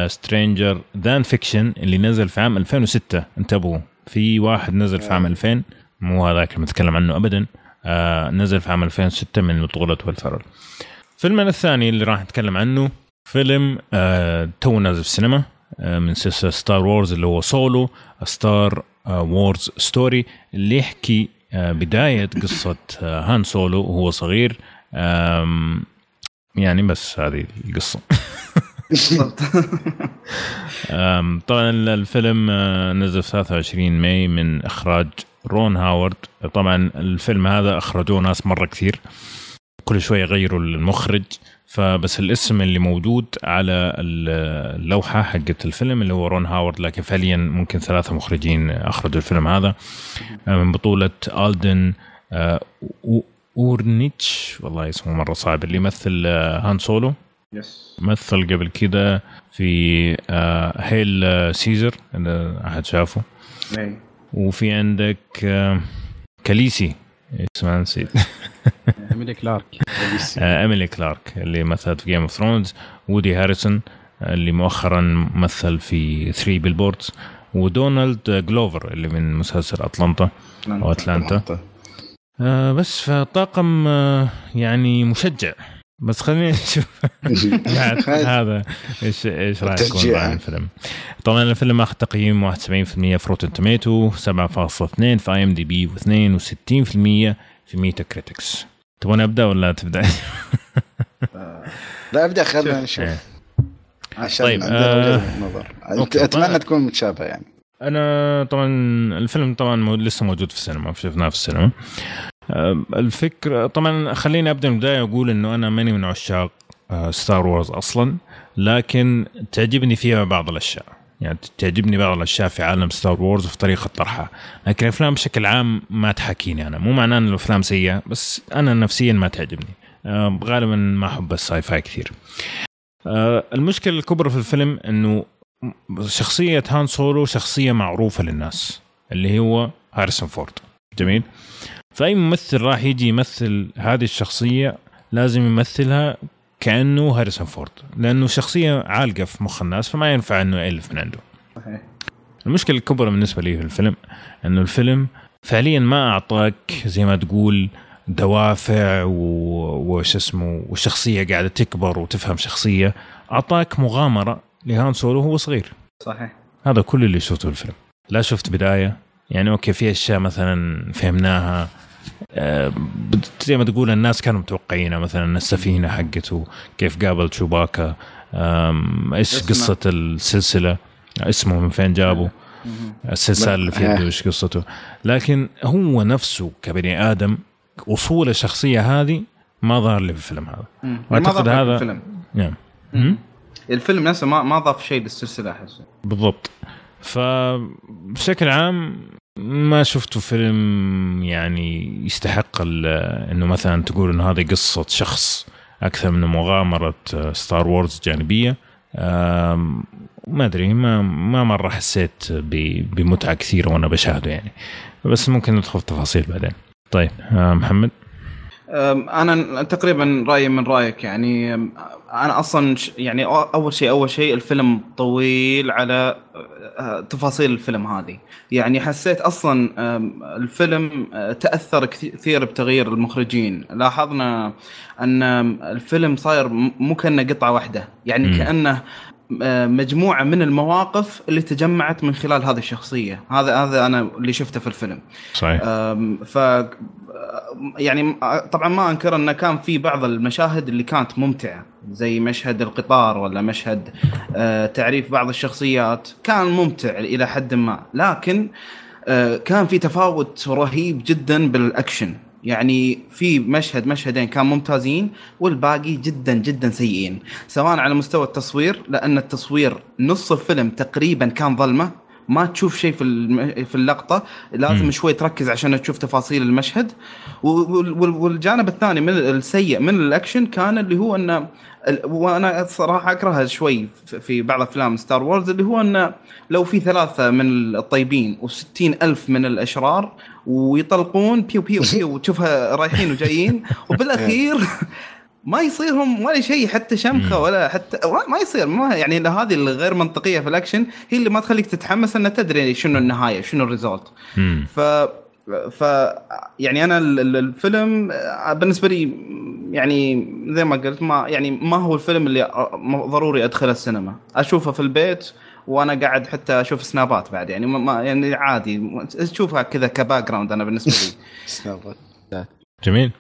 Stranger Than Fiction اللي نزل في عام 2006 انتبهوا في واحد نزل في عام 2000 مو هذاك اللي بنتكلم عنه ابدا. آه نزل في عام 2006 من بطولة ويل فيرل فيلمنا الثاني اللي راح نتكلم عنه فيلم آه تو نازل في السينما آه من سلسلة Star Wars اللي هو Solo Star Wars Story اللي يحكي آه بداية قصة آه هان سولو وهو صغير يعني بس هذه القصة. طبعا الفيلم آه، نزل في 23 ماي من إخراج رون هاورد. طبعا الفيلم هذا أخرجوه ناس مرة كثير كل شوية يغيروا المخرج. فبس الاسم اللي موجود على اللوحة حقت الفيلم اللي هو رون هاورد لكن فعليا ممكن ثلاثة مخرجين أخرجوا الفيلم هذا. من بطولة ألدن آه، أورنيتش. والله اسمه مرة صعب. اللي يمثل آه، هان سولو. Yes مثل قبل كده في Hail Caesar إذا أحد شافه. وفي عندك Khaleesi. اسمها نسيت. إيميلي كلارك. إيميلي كلارك اللي مثلت في Game of Thrones وودي هارلسون اللي مؤخرا مثل في 3 Billboards ودونالد جلوفر اللي من مسلسل اتلانتا أو أتلانتا. آه بس فطاقم آه يعني مشجع. بس خلينا نشوف هذا إيش إيش رايكم عن الفيلم؟ طبعا الفيلم اخذ تقييم 71% في Rotten Tomato 7.2 في IMDb و62% في Metacritics تبغى أبدأ ولا تبدأ؟ لا أبدأ خلينا نشوف. إيه. عشان طيب آه نظر. أتمنى تكون متشابهة يعني. أنا طبعا الفيلم طبعا لسه موجود في السينما شفناه في السينما. الفكرة طبعا خليني أبدأ من البداية وأقول إنه أنا ماني من عشاق Star آه، Wars أصلا لكن تعجبني فيها بعض الأشياء. يعني تعجبني بعض الأشياء في عالم Star Wars وفي طريقة طرحها. لكن الأفلام بشكل عام ما تحاكيني أنا. مو معناه ان الأفلام سيئة بس أنا نفسيا ما تعجبني. غالبا ما أحب ال sci-fi كثير المشكلة الكبرى في الفيلم إنه شخصية هان سولو شخصية معروفة للناس اللي هو هاريسون فورد. جميل. فأي ممثل راح يجي يمثل هذه الشخصية لازم يمثلها كأنه هاريسون فورد لأنه شخصية عالقة في مخ الناس فما ينفع إنه يألف من عنده. صحيح. المشكلة الكبرى بالنسبة لي في الفيلم إنه الفيلم فعليا ما أعطاك زي ما تقول دوافع وش اسمه والشخصيه قاعدة تكبر وتفهم شخصية أعطاك مغامرة لهان سولو وهو صغير. صحيح. هذا كل اللي شفته في الفيلم. لا شفت بداية. يعني أوكي في أشياء مثلا فهمناها. آه، زي ما تقول الناس كانوا متوقعينها مثلا السفينة حقته كيف قابل تشوباكا. إيش قصة السلسلة؟ اسمه من فين جابه؟ السلسلة اللي في يده إيش قصته؟ لكن هو نفسه كبني آدم وصول الشخصيه هذه ما ظهر لي في الفيلم هذا. واعتقد هذا الفيلم. نعم. الفيلم نفسه ما ما ضاف شيء للسلسلة أحس. بالضبط. فبشكل عام ما شفته فيلم يعني يستحق إنه مثلا تقول إنه هذه قصة شخص أكثر من مغامرة ستار وورز جانبية. ما أدري ما ما مرة حسيت بمتعة كثيرة وأنا بشاهده يعني. بس ممكن ندخل في تفاصيل بعدين. طيب محمد؟ أنا تقريبا رأيي من رأيك يعني أنا أصلا يعني أول شيء أول شيء الفيلم طويل على أه، تفاصيل الفيلم هذه. يعني حسيت أصلا الفيلم أه، تأثر كثير بتغيير المخرجين. لاحظنا أن الفيلم صاير مو كأنه قطعة واحدة. يعني م. كأنه مجموعة من المواقف اللي تجمعت من خلال هذه الشخصية. هذا هذا أنا اللي شفته في الفيلم. صحيح. ف يعني طبعا ما أنكر انه كان في بعض المشاهد اللي كانت ممتعة زي مشهد القطار ولا مشهد آه، تعريف بعض الشخصيات. كان ممتع إلى حد ما لكن آه، كان في تفاوت رهيب جدا بالأكشن. يعني في مشهد مشهدين كان ممتازين والباقي جدا جدا سيئين سواء على مستوى التصوير لأن التصوير نص الفيلم تقريبا كان ظلمة ما تشوف شيء في في اللقطة لازم م. شوي تركز عشان تشوف تفاصيل المشهد والجانب الثاني من السيء من الأكشن كان اللي هو انه وأنا الصراحه اكرهها شوي في بعض أفلام Star Wars اللي هو انه لو في ثلاثة من الطيبين و60 ألف من الأشرار ويطلقون بيو بيو بيو. وتشوفها رايحين وجايين. وبالأخير ما يصيرهم ولا شيء حتى شمخة ولا حتى ما يصير. ما يعني هذه الغير منطقية في الأكشن هي اللي ما تخليك تتحمس ان تدري شنو النهاية شنو ال result. ف ف يعني أنا الفيلم بالنسبة لي يعني زي ما قلت ما يعني ما هو الفيلم اللي ضروري أدخله السينما. أشوفه في البيت وأنا قاعد حتى أشوف سنابات بعد يعني ما يعني عادي أشوفها كذا ك background أنا بالنسبة لي. سنابات جميل.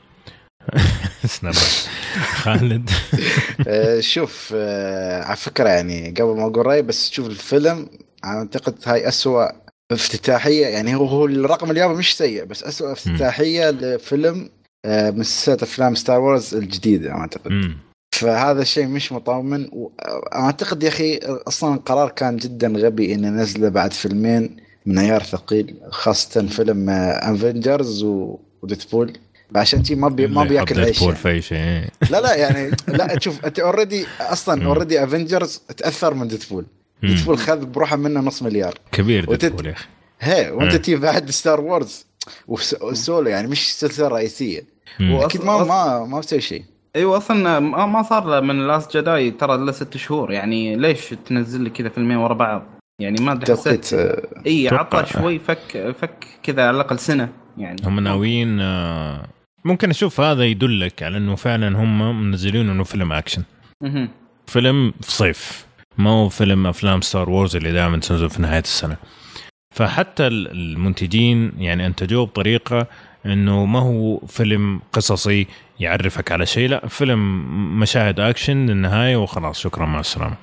سنابات خالد. آه، شوف آه، على فكرة يعني قبل ما أقول رأيي بس شوف الفيلم أعتقد هاي أسوأ افتتاحية يعني هو هو الرقم الياباني مش سيء بس أسوأ افتتاحية لفيلم آه، من سلسلة أفلام Star Wars الجديدة أعتقد. فهذا الشيء مش مطمن. واعتقد يا أخي أصلا القرار كان جدا غبي إنه نزله بعد فيلمين من عيار ثقيل خاصة فيلم Avengers و Deadpool عشان تي ما بي ما بيأكل عيش يعني. في شيء. لا لا يعني لا شوف أنت already أصلا already Avengers تأثر من Deadpool. Deadpool خذ بروحه منه نص مليار. كبير Deadpool يا أخي. هي وانت تي بعد Star Wars و Solo يعني مش سلسلة رئيسية. أكيد ما ما ما بتسوي شيء. أيوه أصلا ما صار من Last Jedi ترى إلا ست شهور. يعني ليش تنزل لي كذا فيلمين ورا بعض؟ يعني ما أدري حسيت إي عطى شوي فك فك كذا على الأقل سنة يعني. هم ناويين آه، ممكن أشوف هذا يدلك على إنه فعلا هم منزلين إنه فيلم أكشن. فيلم في صيف. ما هو فيلم أفلام Star Wars اللي دائما تنزل في نهاية السنة. فحتى المنتجين يعني أنتجوه بطريقة إنه ما هو فيلم قصصي يعرفك على شيء لا فيلم مشاهد أكشن للنهاية وخلاص شكرا مع السلامة.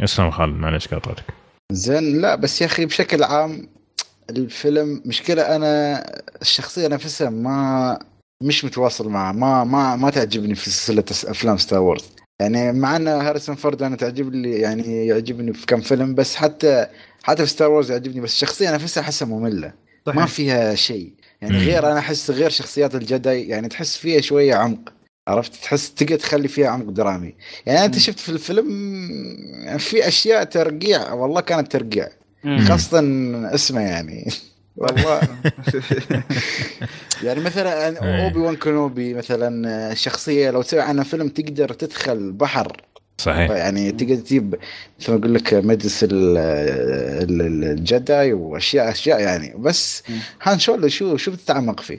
اسلم خالد معلش قاطعتك. زين لا بس يا أخي بشكل عام الفيلم مشكلة أنا الشخصية نفسها ما مش متواصل معه ما ما ما تعجبني في سلسلة أفلام Star Wars يعني مع إن هاريسون فورد أنا تعجب لي يعني يعجبني في كم فيلم بس حتى حتى في Star Wars يعجبني بس الشخصية نفسها أحسها مملة صحيح. ما فيها شيء يعني غير أنا أحس غير شخصيات ال Jedi يعني تحس فيها شوية عمق عرفت؟ تحس تقدر تخلي فيها عمق درامي. يعني أنت شفت في الفيلم في أشياء ترقيع والله كانت ترقيع. خاصة اسمه يعني. والله. يعني مثلا إيه. أوبي وان كنوبي مثلا شخصية لو تسوي عنها فيلم تقدر تدخل بحر صحيح. يعني تقدر تجيب مثل ما أقول لك مجلس ال- ال- ال Jedi واشياء أشياء يعني. بس هان سولو شو شو بتتعمق فيه؟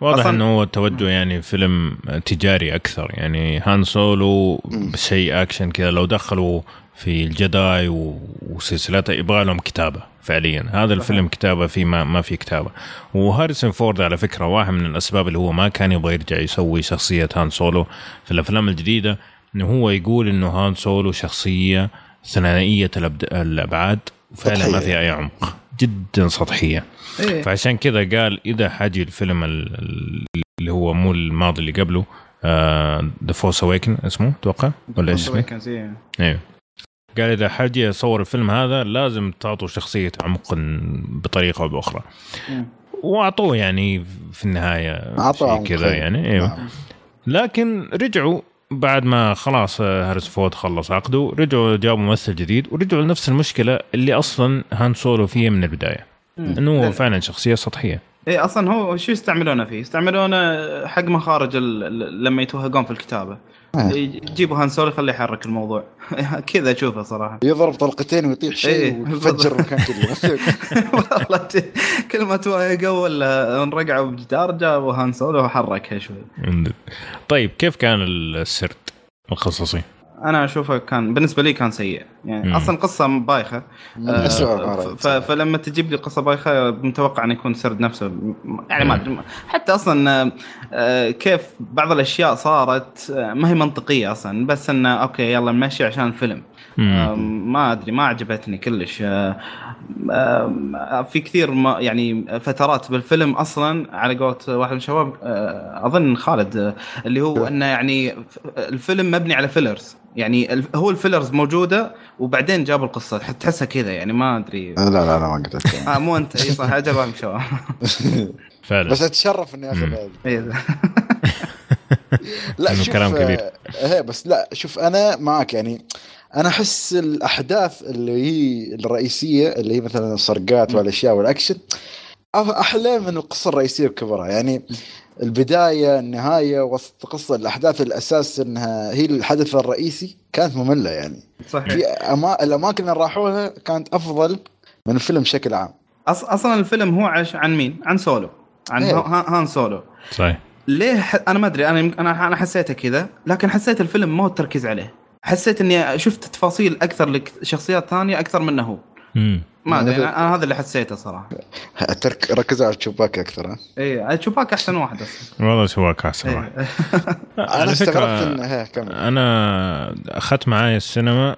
واضح إنه هو توجه يعني فيلم تجاري أكثر. يعني هان سولو بشيء أكشن كذا. لو دخلوا في ال Jedi و- وسلسلات يبغى لهم كتابة فعليا. هذا الفيلم كتابة في ما, ما في كتابة. وهاريسون فورد على فكرة واحد من الأسباب اللي هو ما كان يبغى يرجع يسوي شخصية هان سولو في الأفلام الجديدة انه هو يقول إنه هان سولو شخصية ثنائية الأبعاد فعلا ما. فيها أي عمق جدا سطحية إيه. فعشان كذا قال إذا حأجي الفيلم ال- ال- اللي هو هو الماضي اللي قبله The Force Awakens اسمه أتوقع ولا إيش اسمه؟ إيه. أيوه قال إذا حأجي أصور الفيلم هذا لازم تعطوا شخصية عمق بطريقة أو بأخرى مم. وأعطوه يعني في النهاية شيء كذا خير. يعني أيوه. لكن رجعوا بعد ما خلاص هارس فورد خلص عقده رجعوا جابوا ممثل جديد ورجعوا لنفس المشكلة اللي أصلا هان سولو فيها من البداية إنه هو فعلا شخصية سطحية إيه أصلا هو شو يستعملونه فيه؟ يستعملونه حق مخارج لما يتوهقون في الكتابة آه. يجيبوا هان سولو يخليه يحرك الموضوع. كذا أشوفه صراحة. يضرب طلقتين ويطيح شيء إيه. ويفجر المكان كله والله كل ما توهقوا ولا انزنقوا بجدار جابوا هان سولو وحركها شوي. طيب كيف كان السرد القصصي؟ أنا أشوفه كان بالنسبة لي كان سيء. يعني مم. أصلا قصة بايخة. آه، فلما تجيب لي قصة بايخة متوقع إنه يكون سرد نفسه. يعني ما حتى أصلا آه، كيف بعض الأشياء صارت آه، ما هي منطقية أصلا. بس إنه okay يلا نمشي عشان الفيلم ما أدري ما عجبتني كلش. آه، آه، في كثير ما يعني فترات بالفيلم أصلا على قولة واحد من الشباب آه، أظن خالد آه، اللي هو إنه يعني الفيلم مبني على فيلرز يعني هو الفيلرز موجودة وبعدين جابوا القصة. تحسها كذا يعني ما أدري. لا لا لا ما قدرت آه مو أنت. إي صح أجل واحد من الشباب. فعلا. بس أتشرف إني أخذ. لا شوف كلام كبير. آه، إيه بس لا شوف أنا معك يعني أنا أحس الأحداث اللي هي الرئيسية اللي هي مثلا السرقات والأشياء والأكشن أه- أحلى من القصة الرئيسية بكبرها يعني البداية النهاية وسط القصة الأحداث الأساس إنها هي الحدث الرئيسي كانت مملة يعني. صحيح. في أما... الأماكن اللي راحوها كانت أفضل من الفيلم بشكل عام. أص... أصلا الفيلم هو عش... عن مين؟ عن سولو. عن إيه. ها... هان سولو. صحيح. ليه ح... أنا ما أدري. أنا أنا حسيته كذا لكن حسيت الفيلم ما هو التركيز عليه. حسيت إني شفت تفاصيل أكثر لشخصيات ثانية أكثر منه هو. ما أدري أنا أنا هذا اللي حسيته صراحة. ترك... ركزوا على تشوباك أكثر ها؟ اي تشوباك أحسن واحد أصلا. والله تشوباك أحسن إيه. واحد. أنا استغربت انه أنا أخذت معايا السينما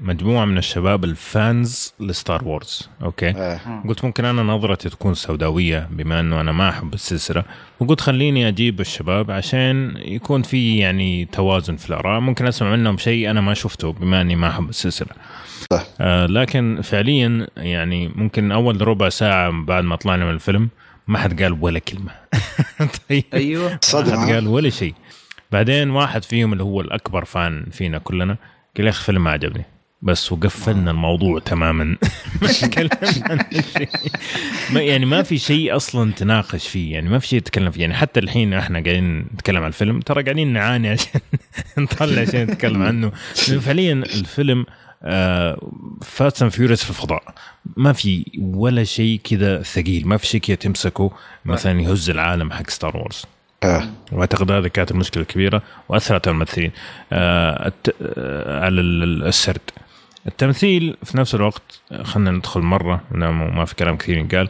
مجموعة من الشباب ال fans ل Star Wars okay؟ إيه. قلت ممكن أنا نظرتي تكون سوداوية بما أنه أنا ما أحب السلسلة وقلت خليني أجيب الشباب عشان يكون في يعني توازن في الآراء. ممكن أسمع منهم شيء أنا ما شفته بما أني ما أحب السلسلة. صح. آه لكن فعليا يعني ممكن أول ربع ساعة بعد ما طلعنا من الفيلم ما حد قال ولا كلمة. طيب. أيوه. ما صدمه حد قال ولا شيء. بعدين واحد فيهم اللي هو الأكبر فان فينا كلنا قال يا أخي الفيلم ما عجبني. بس وقفلنا الموضوع تماما. ما يعني ما في شيء أصلا تناقش فيه. يعني ما في شيء نتكلم فيه. يعني حتى الحين إحنا قاعدين نتكلم عن الفيلم. ترى قاعدين نعاني عشان نطلع عشان نتكلم عنه. فعليا الفيلم Fast and Furious في الفضاء. ما في ولا شيء كذا ثقيل. ما في شيء كذا تمسكه. مثلا يهز العالم حق Star Wars. وأعتقد هذه كانت المشكلة الكبيرة وأثرت على الممثلين. آه الت... آه على ال- السرد. التمثيل في نفس الوقت خلينا ندخل مرة ما في كلام كثير ينقال.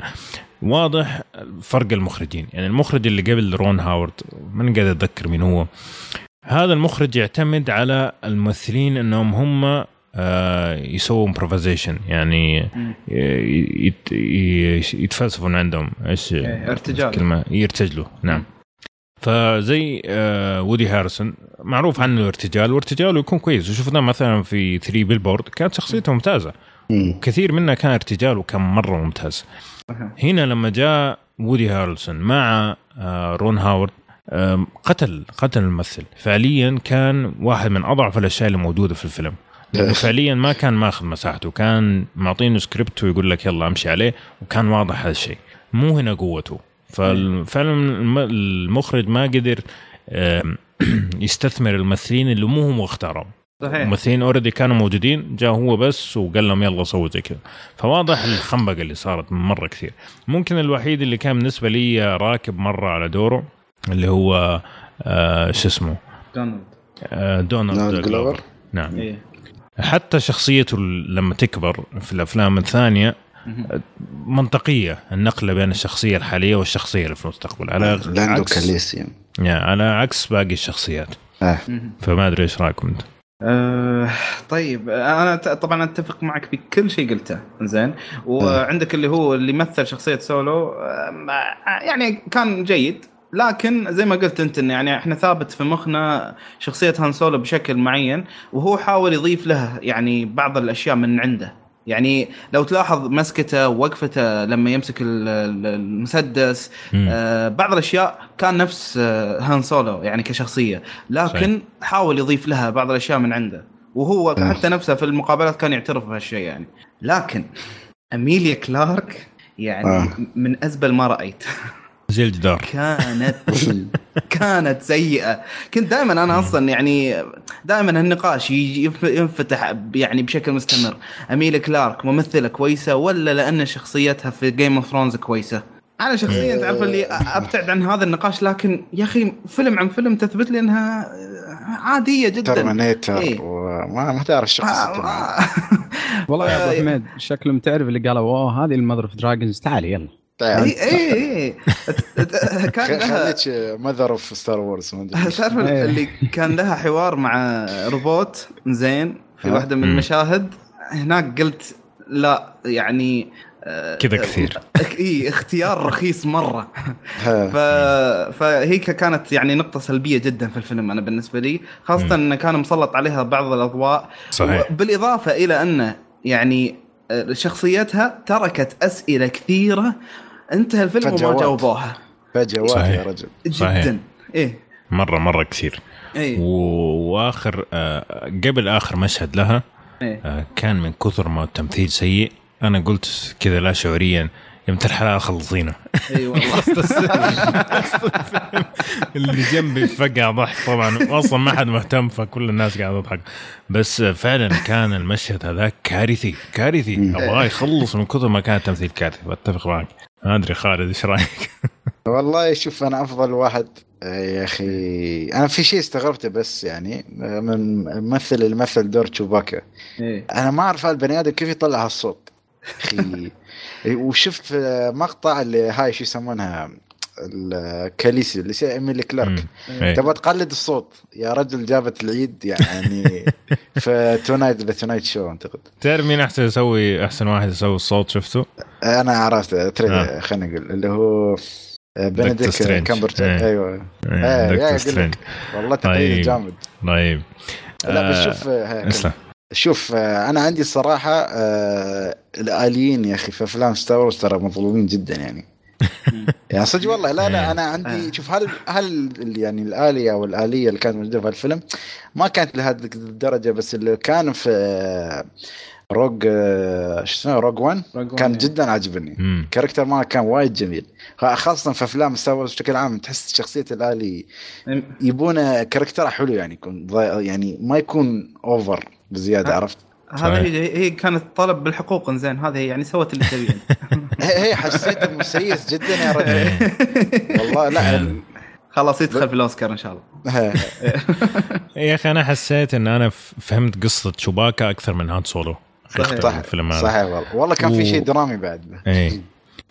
واضح فرق المخرجين. يعني المخرج اللي قبل رون هاورد من قاعد أتذكر مين هو. هذا المخرج يعتمد على الممثلين إنهم هم آه، يسووا improvisation يعني ي- يت- ي- يتفلسفوا من عندهم. إيش؟ إيه، ارتجال. كلمة يرتجلوا. نعم. فزي آه، وودي هارسون معروف عنه ارتجال وارتجاله يكون كويس. وشفناه مثلا في 3 Billboard كانت شخصيته ممتازة. مم. كثير منها كان ارتجال وكان مرة ممتاز. هنا لما جاء وودي هارلسون مع آه، رون هاورد قتل قتل الممثل. فعليا كان واحد من أضعف الأشياء اللي موجودة في الفيلم. لأنه فعليا ما كان ماخذ مساحته. كان معطينه سكريبت ويقول لك يلا أمشي عليه وكان واضح هذا الشيء. مو هنا قوته. ففعلا المخرج ما قدر يستثمر الممثلين اللي مو هو اختارهم صحيح. الممثلين already كانوا موجودين جاء هو بس وقال لهم يلا سووا زي كذا. فواضح الخنبقة اللي صارت من مرة كثير. ممكن الوحيد اللي كان بالنسبة لي راكب مرة على دوره اللي هو آه شو اسمه؟ دونالد. آه دونالد جلوفر. نعم. إيه. حتى شخصيته لما تكبر في الأفلام الثانية منطقية النقلة بين الشخصية الحالية والشخصية اللي في المستقبل. على عكس كاليسي يعني على عكس باقي الشخصيات. آه. فما أدري إيش رأيكم انت أه طيب أنا طبعا أتفق معك بكل شيء قلته زين وعندك اللي هو اللي مثل شخصية سولو يعني كان جيد. لكن زي ما قلت أنت انه يعني إحنا ثابت في مخنا شخصية هان سولو بشكل معين وهو حاول يضيف لها يعني بعض الأشياء من عنده. يعني لو تلاحظ مسكته ووقفته لما يمسك المسدس آه بعض الأشياء كان نفس آه هان سولو يعني كشخصية لكن صحيح. حاول يضيف لها بعض الأشياء من عنده وهو. حتى نفسه في المقابلات كان يعترف بهالشيء يعني لكن إميليا كلارك يعني آه. من أزبل ما رأيت زي الجدار كانت كانت سيئة. كنت دائما أنا أصلا يعني دائما النقاش ينفتح يعني بشكل مستمر. اميل كلارك ممثلة كويسة ولا لأن شخصيتها في Game of Thrones كويسة؟ أنا شخصيا تعرف اللي أبتعد عن هذا النقاش لكن يا أخي فيلم عن فيلم تثبت لي إنها عادية جدا. Terminator إيه؟ وما ما تعرف شخصيته آه والله يا أبو حميد شكلهم تعرف اللي قالوا أوه هذه ال Mother of Dragons تعالي يلا. اي اي اي كان لها خليك Mother of Star Wars تعرف اللي كان لها حوار مع روبوت زين في واحدة من المشاهد هناك قلت لا يعني آه، كذا كثير. إي اختيار رخيص مرة. ف... فهي كانت يعني نقطة سلبية جدا في الفيلم أنا بالنسبة لي خاصة انه كان مسلط عليها بعض الأضواء. صحيح. بالاضافه إلى أنه يعني آه، شخصيتها تركت أسئلة كثيرة انتهى الفيلم وما جاوبوها. فجوات يا رجل. جدا. صحيح. إيه. مره مرة كثير. إيه. وآخر آه قبل آخر مشهد لها إيه؟ آه كان من كثر ما التمثيل سيء. أنا قلت كذا لا شعوريا. بنت الحلال خلصينا إي والله. اللي جنبي فقع ضحك طبعا. أصلا ما حد مهتم فكل الناس قاعدة تضحك. بس فعلا كان المشهد هذاك كارثي كارثي. ابغاه يخلص من كثر ما كان التمثيل كارثي. بتفق معك. ما أدري خالد إيش رأيك؟ والله شوف أنا أفضل واحد يا أخي. أنا في شيء استغربته بس يعني من الممثل اللي مثل دور تشوباكا. إيه؟ أنا ما أعرف البني آدم كيف يطلع هالصوت. أخي. وشفت مقطع اللي هاي شو يسمونها الكاليسي اللي اسمها إيميلي كلارك إيه. تبغى تقلد الصوت يا رجل جابت العيد يعني في tonight the Tonight Show أعتقد تعرف مين أحسن يسوي أحسن واحد يسوي الصوت شفته؟ أنا عرفت آه. خلينا نقول اللي هو بنديكت كامبرباتش إيه. أيوه إيه. إيه. والله تقييم طيب. جامد طيب لا بس شوف آه، اسلم شوف آه، أنا عندي الصراحه آه الآليين يا أخي في أفلام Star Wars ترى مظلومين جدا يعني. يعني صدق والله لا لا أنا عندي آه. شوف هل هل يعني الآلية أو الآلية اللي كانت موجودة في الفيلم ما كانت لهذه الدرجة بس اللي كان في Rogue آه، شو اسمه Rogue 1 كان جدا عاجبني. character ما كان وايد جميل. خاصة في أفلام Star Wars بشكل عام تحس شخصية الآلي يبونه character حلو يعني يكون يعني ما يكون over بزيادة عرفت؟ هذا هي هي كانت طلب بالحقوق زين هذه يعني سوت اللي تبيه. هي حسيت مسيس جدا يا رجل. والله لا خلاص يدخل في الأوسكار إن شاء الله. يا أخي أنا حسيت إن أنا فهمت قصة تشوباكا أكثر من هان سولو. صحيح صحيح, صحيح والله. والله كان في شيء درامي بعد. اي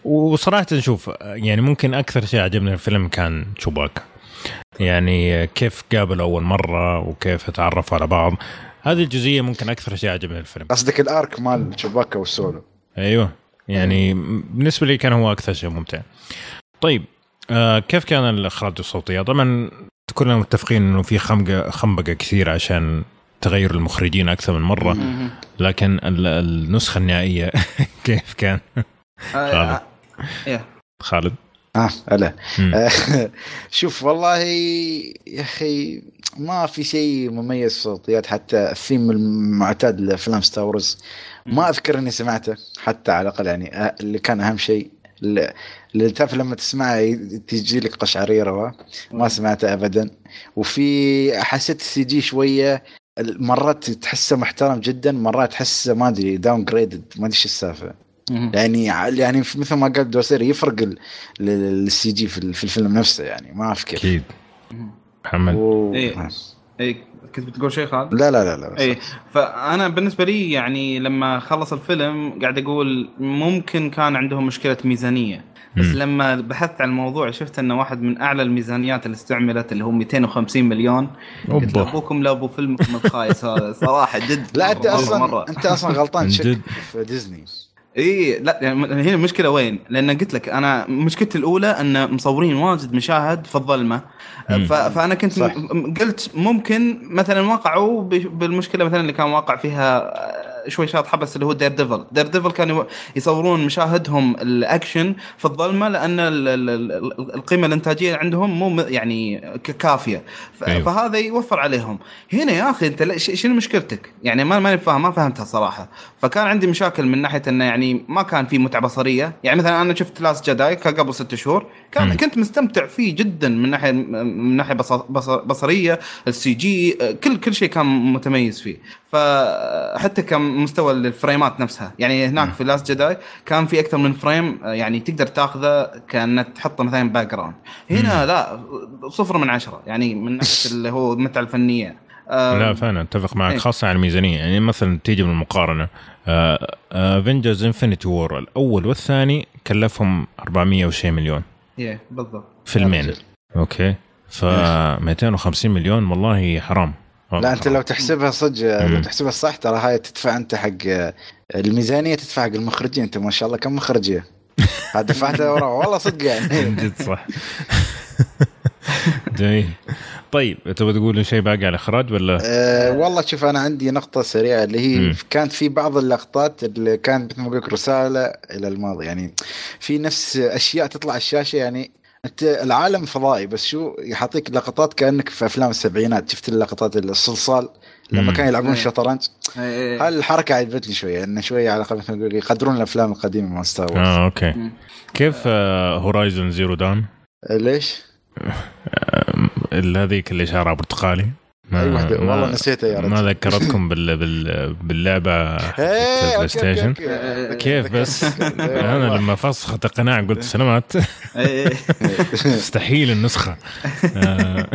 وصراحة نشوف يعني ممكن أكثر شيء عجبني الفيلم كان شوباكا. يعني كيف قابل أول مرة وكيف تعرفوا على بعض. هذه الجزئية ممكن أكثر شيء عجبني الفيلم. قصدك الأرك مال شوباكا والسولو. أيوه. يعني بالنسبة لي كان هو أكثر شيء ممتع. طيب آه كيف كان الإخراج الصوتية؟ طبعا كلنا متفقين إنه في خنبقه خنبقة كثير عشان تغير المخرجين أكثر من مرة. لكن النسخة النهائية كيف كان؟ آه، خالد. آه، خالد. آه هلا. شوف والله يا أخي ما في شيء مميز في الصوتيات حتى الثيم المعتاد لأفلام Star Wars ما أذكر إني سمعته حتى على الأقل يعني آه، اللي كان أهم شيء اللي تعرف لما تسمعه تجي لك قشعريره ما سمعته ابدا. وفي حسيت ال CG شوية مرات تحسه محترم جدا مرات تحسه ما أدري downgraded ما أدري إيش السالفة. يعني يعني مثل ما قال دوسير يفرق ال CG في الفيلم نفسه يعني ما أعرف كيف. أكيد. محمد. و... إيه. إيه كنت بتقول شيء خالد؟ لا لا لا لا اي فأنا بالنسبة لي يعني لما خلص الفيلم قاعد أقول ممكن كان عندهم مشكلة ميزانية. بس م. لما بحثت عن الموضوع شفت إنه واحد من أعلى الميزانيات اللي استعملت اللي هو 250 مليون. قلت أبوكم لا أبو فيلمكم الخايس. هذا صراحة جد لا أنت أصلا مرة. أنت أصلا غلطان شك في ديزني. اي لا يعني هنا المشكلة وين؟ لأن قلت لك أنا مشكلتي الأولى أن مصورين واجد مشاهد في الظلمة فأنا كنت صح. قلت ممكن مثلا وقعوا بالمشكلة مثلا اللي كان واقع فيها شوي شاطحه بس اللي هو Daredevil Daredevil كانوا يصورون مشاهدهم الأكشن في الظلمة لأن القيمة الإنتاجية عندهم مو يعني كافية. أيوه. فهذا يوفر عليهم. هنا يا أخي أنت شنو مشكلتك؟ يعني ما ماني فاهم ما فهمتها صراحة. فكان عندي مشاكل من ناحية إنه يعني ما كان في متعة بصرية. يعني مثلا أنا شفت Last Jedi قبل ست شهور. كان. كنت مستمتع فيه جدا من ناحيه من ناحية بصرية ال CG كل كل شيء كان متميز فيه. فحتى كمستوى الفريمات نفسها. يعني هناك في Last Jedi كان في أكثر من frame يعني تقدر تاخذه كأنك تحطه مثلا background هنا لا صفر من عشرة. يعني من ناحية اللي هو المتعة الفنية. لا فعلا أتفق معك إيه. خاصة على الميزانية. يعني مثلا تيجي بالمقارنه Avengers Infinity War الأول والثاني كلفهم 400 وشيء مليون. إيه بالضبط. فيلمين. okay. ف 250 مليون والله حرام. لا أنت لو تحسبها صدق لو تحسبها صح ترى هاي تدفع أنت حق الميزانية تدفع حق المخرجين. أنت ما شاء الله كم مخرجيه هذا دفعتها ورا. والله صدق يعني. جد صح. جميل طيب تبغى تقول شيء باقي على الاخراج ولا؟ أه والله شوف أنا عندي نقطة سريعة اللي هي م. كانت في بعض اللقطات اللي كانت مثل ما أقول رسالة إلى الماضي يعني في نفس أشياء تطلع على الشاشة يعني أنت العالم فضائي بس شو يعطيك لقطات كأنك في أفلام السبعينات شفت اللقطات الصلصال لما كانوا يلعبون إيه. الشطرنج هاي الحركة عجبتني شوية انه شوية على الأقل يقدرون الأفلام القديمة مال Star Wars آه okay كيف Horizon Zero Dawn؟ ليش؟ هذيك اللي شعرها برتقالي. ما اي وحده والله نسيتها يا رجل. ما ذكرتكم بال بال باللعبة إيه، بلاي ستيشن كيف بس؟ أنا لما فسخت القناع قلت سلامات. إيه. مستحيل النسخة. آه.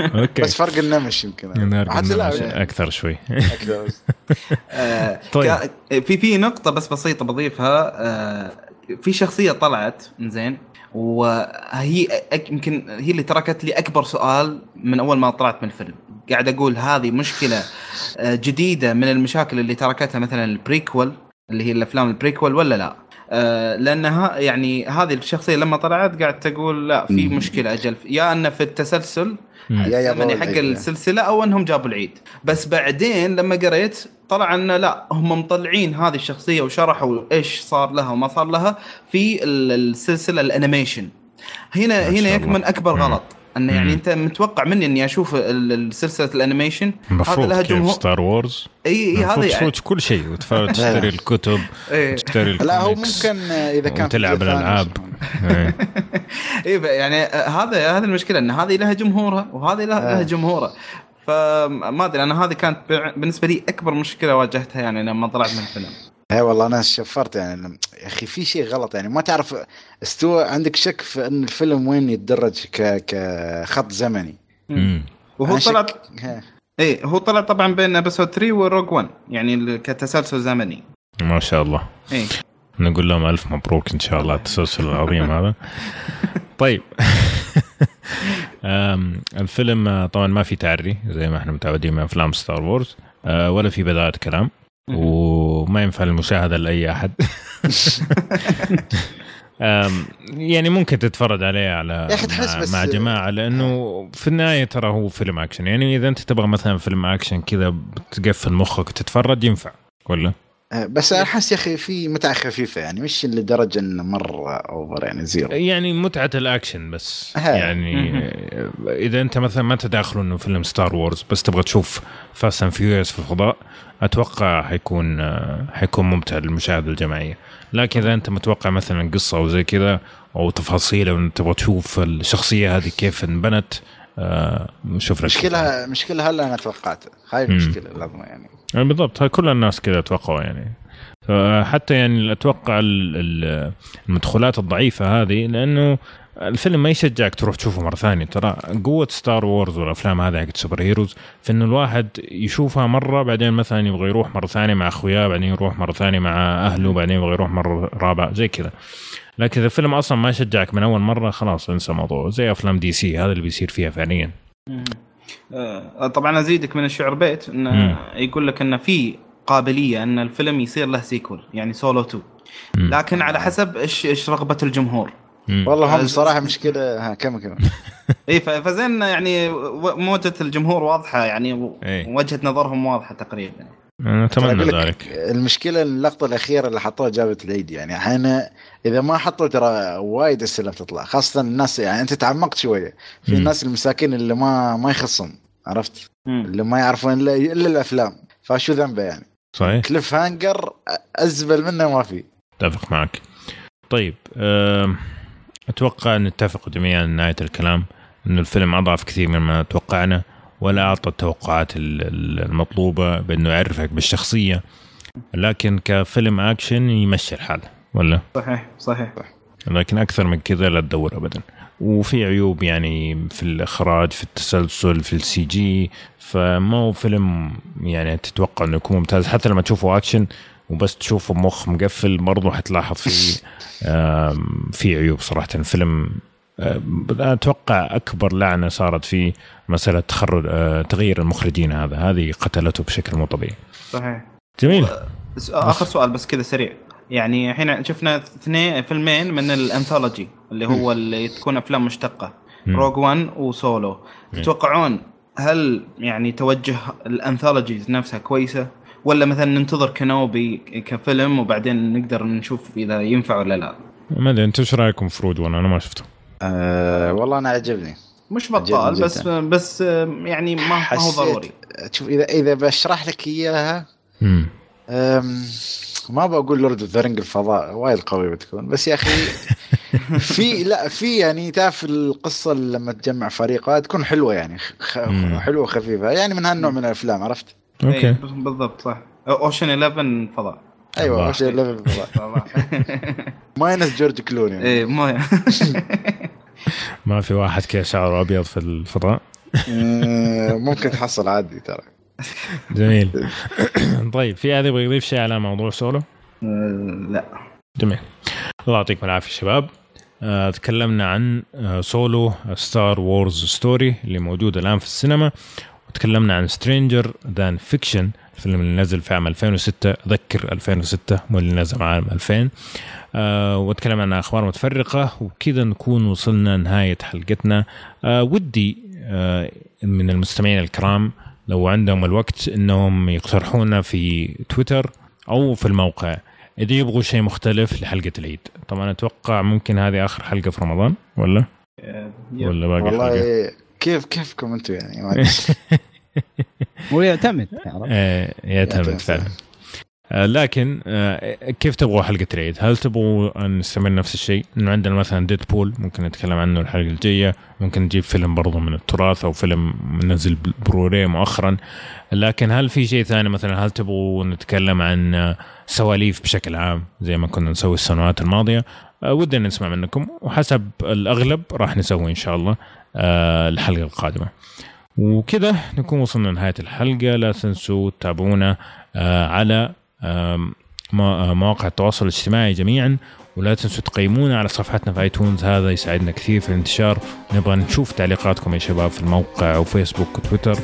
أوكي. بس فرق النمش يمكن. النمش أكثر شوي. أكثر. آه، طيب. في في نقطة بس بسيطة بضيفها. آه، في شخصية طلعت زين وهي يمكن هي اللي تركت لي أكبر سؤال من أول ما طلعت من الفيلم قاعد أقول هذه مشكلة آه، جديدة من المشاكل اللي تركتها مثلا ال prequel اللي هي الأفلام ال prequel ولا لا؟ آه، لانها يعني هذه الشخصية لما طلعت قاعد تقول لا في مشكلة أجل. يا انه في التسلسل الزمني حق السلسلة أو أنهم جابوا العيد. بس بعدين لما قريت طلع انه لا هم مطلعين هذه الشخصية وشرحوا إيش صار لها وما صار لها في السلسلة ال animation. هنا هنا يكمن أكبر غلط. انه يعني أنت متوقع مني إني أشوف سلسلة ال animation؟ هذا لها جمهور. ستار وورز اي إي هذا يعني كل شيء وتشتري الكتب تشتري لا هو ممكن إذا كان تلعب الألعاب. اي يعني هذا هذه المشكلة إن هذه لها جمهورها وهذه لها, لها جمهورها. فما أدري أنا هذه كانت بالنسبة لي أكبر مشكلة واجهتها يعني لما طلعت من الفيلم. اي والله أنا شفرت يعني يا أخي في شيء غلط يعني. ما تعرف استوى عندك شك في إن الفيلم وين يتدرج ك كخط زمني؟ امم وهو طلع اي هو طلع طبعا بين episode 3 و Rogue 1 يعني كتسلسل زمني. ما شاء الله. اي نقول لهم ألف مبروك إن شاء الله التسلسل العظيم هذا. طيب. الفيلم طبعا ما في تعري زي ما إحنا متعودين من أفلام Star Wars أه، ولا في بدايه كلام وما ينفع المشاهدة لأي أحد. يعني ممكن تتفرج عليه على مع, مع جماعة لأنه في النهاية ترى هو فيلم أكشن. يعني إذا أنت تبغى مثلا فيلم أكشن كذا بتقفل مخك وتتفرج ينفع. ولا؟ آه، بس أنا احس يا أخي في متعة خفيفة يعني مش لدرجة إنه مرة over يعني زيرو. يعني متعة الأكشن بس. يعني إذا أنت مثلا ما تداخل انه فيلم Star Wars بس تبغى تشوف Fast and Furious في الفضاء أتوقع حيكون حيكون ممتع للمشاهده الجماعية. لكن إذا أنت متوقع مثلا قصة أو زي كذا أو تفاصيل أو تبغى تشوف الشخصية هذه كيف انبنت آه شوف لك مشكلة مشكلة هلا أنا توقعت. هاي المشكلة العظمى يعني. يعني بالضبط. كل الناس كذا توقعوا يعني. حتى يعني أتوقع المدخولات الضعيفة هذه لأنه الفيلم ما يشجعك تروح تشوفه مرة ثانية. ترى قوة Star Wars والأفلام هذه حقت super heroes في انه الواحد يشوفها مرة بعدين مثلا يبغى يروح مرة ثانية مع أخوياه بعدين يروح مرة ثانية مع أهله بعدين يبغى يروح مرة رابعه زي كذا. لكن إذا الفيلم أصلا ما يشجعك من أول مرة خلاص انسى الموضوع. زي أفلام DC هذا اللي بيصير فيها فعليا. آه، طبعا أزيدك من الشعر بيت إنه يقول لك انه في قابلية إن الفيلم يصير له sequel يعني سولو 2 لكن على حسب إيش إيش رغبة الجمهور. والله هم صراحة مشكلة ها كم كم. اي فزين يعني موجة الجمهور واضحة يعني إيه. وجهة نظرهم واضحة تقريبا. أنا اتمنى ذلك المشكلة اللقطة الأخيرة اللي حطوها جابت العيد يعني أحيانا إذا ما حطوا ترى وايد أسئلة بتطلع خاصة الناس يعني أنت تعمقت شوية في م. الناس المساكين اللي ما ما يخصهم عرفت؟ م. اللي ما يعرفون إلا إلا الأفلام فشو ذنبه يعني؟ صحيح كليف هانجر أزبل منه ما في أتفق معك طيب أتوقع نتفق جميعا نهاية الكلام انه الفيلم أضعف كثير مما توقعنا ولا أعطى التوقعات المطلوبة بانه يعرفك بالشخصية. لكن كفيلم أكشن يمشي الحال ولا؟ صحيح صحيح. لكن أكثر من كذا لا تدور ابدا. وفي عيوب يعني في الإخراج في التسلسل في ال CG فما هو فيلم يعني تتوقع إنه يكون ممتاز. حتى لما تشوفه أكشن وبس تشوفه مخ مقفل برضه حتلاحظ في في عيوب صراحة. الفيلم أتوقع أكبر لعنة صارت في مسألة تخرج آه، تغيير المخرجين هذا. هذه قتلته بشكل مو طبيعي. صحيح. جميل. آخر سؤال بس كذا سريع. يعني الحين شفنا اثنين فيلمين من الأنثولوجي اللي هو اللي تكون أفلام مشتقة. روج 1 وسولو تتوقعون هل يعني توجه ال anthologies نفسها كويسة؟ ولا مثلا ننتظر Kenobi كفيلم وبعدين نقدر نشوف إذا ينفع ولا لا؟ ما أدري أنتم إيش رأيكم في Rogue 1 أنا ما شفته. أه والله أنا عجبني. مش بطال بس بس يعني ما, ما هو ضروري. شوف اذا إذا بشرح لك إياها ما بقول Lord of the Rings الفضاء وايد قوي بتكون. بس يا أخي في لا في يعني تعرف القصة لما تجمع فريق تكون حلوة يعني حلوة وخفيفة. يعني من هالنوع من الأفلام عرفت؟ okay. بالضبط صح. Ocean 11 فضاء. أيوه 11 فضاء minus جورج كلوني. إيه ما ما في واحد كذا شعره أبيض في الفضاء؟ ممكن تحصل عادي ترى. جميل. طيب في أحد يبغى يضيف شيء على موضوع سولو؟ لا. جميل. الله يعطيكم العافية شباب. آه، تكلمنا عن آه، Solo Star Wars Story اللي موجود الآن في السينما. وتكلمنا عن Stranger Than Fiction الفيلم اللي نزل في عام 2006 اذكر 2006 مو اللي نزل عام 2000 آه وتكلمنا عن أخبار متفرقة وبكذا نكون وصلنا نهاية حلقتنا. آه ودي آه من المستمعين الكرام لو عندهم الوقت إنهم يقترحونا في تويتر أو في الموقع. إذا يبغوا شيء مختلف لحلقة العيد. طبعا أتوقع ممكن هذه آخر حلقة في رمضان ولا؟ ولا باقي والله حلقة؟ كيف كيفكم أنتم يعني؟ هو يعتمد آه، يعتمد فعلا. آه، لكن آه، كيف تبغوا حلقة العيد؟ هل تبغوا نستمر نفس الشيء؟ إنه عندنا مثلا Deadpool ممكن نتكلم عنه الحلقة الجاية، ممكن نجيب فيلم برضه من التراث أو فيلم نزل بلوراي مؤخرا، لكن هل في شيء ثاني مثلا؟ هل تبغوا نتكلم عن سواليف بشكل عام؟ زي ما كنا نسوي السنوات الماضية؟ ودنا نسمع منكم. وحسب الأغلب راح نسوي إن شاء الله. الحلقة القادمة. وكذا نكون وصلنا لنهاية الحلقة. لا تنسوا تتابعونا على مواقع التواصل الاجتماعي جميعا. ولا تنسوا تقيمونا على صفحتنا في آيتونز. هذا يساعدنا كثير في الانتشار. نبغى نشوف تعليقاتكم يا شباب في الموقع وفيسبوك وتويتر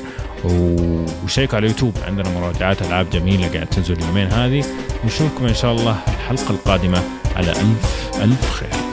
وشيكوا على اليوتيوب. عندنا مراجعات ألعاب جميلة قاعد تنزل اليومين هذه. نشوفكم إن شاء الله الحلقة القادمة على ألف ألف خير.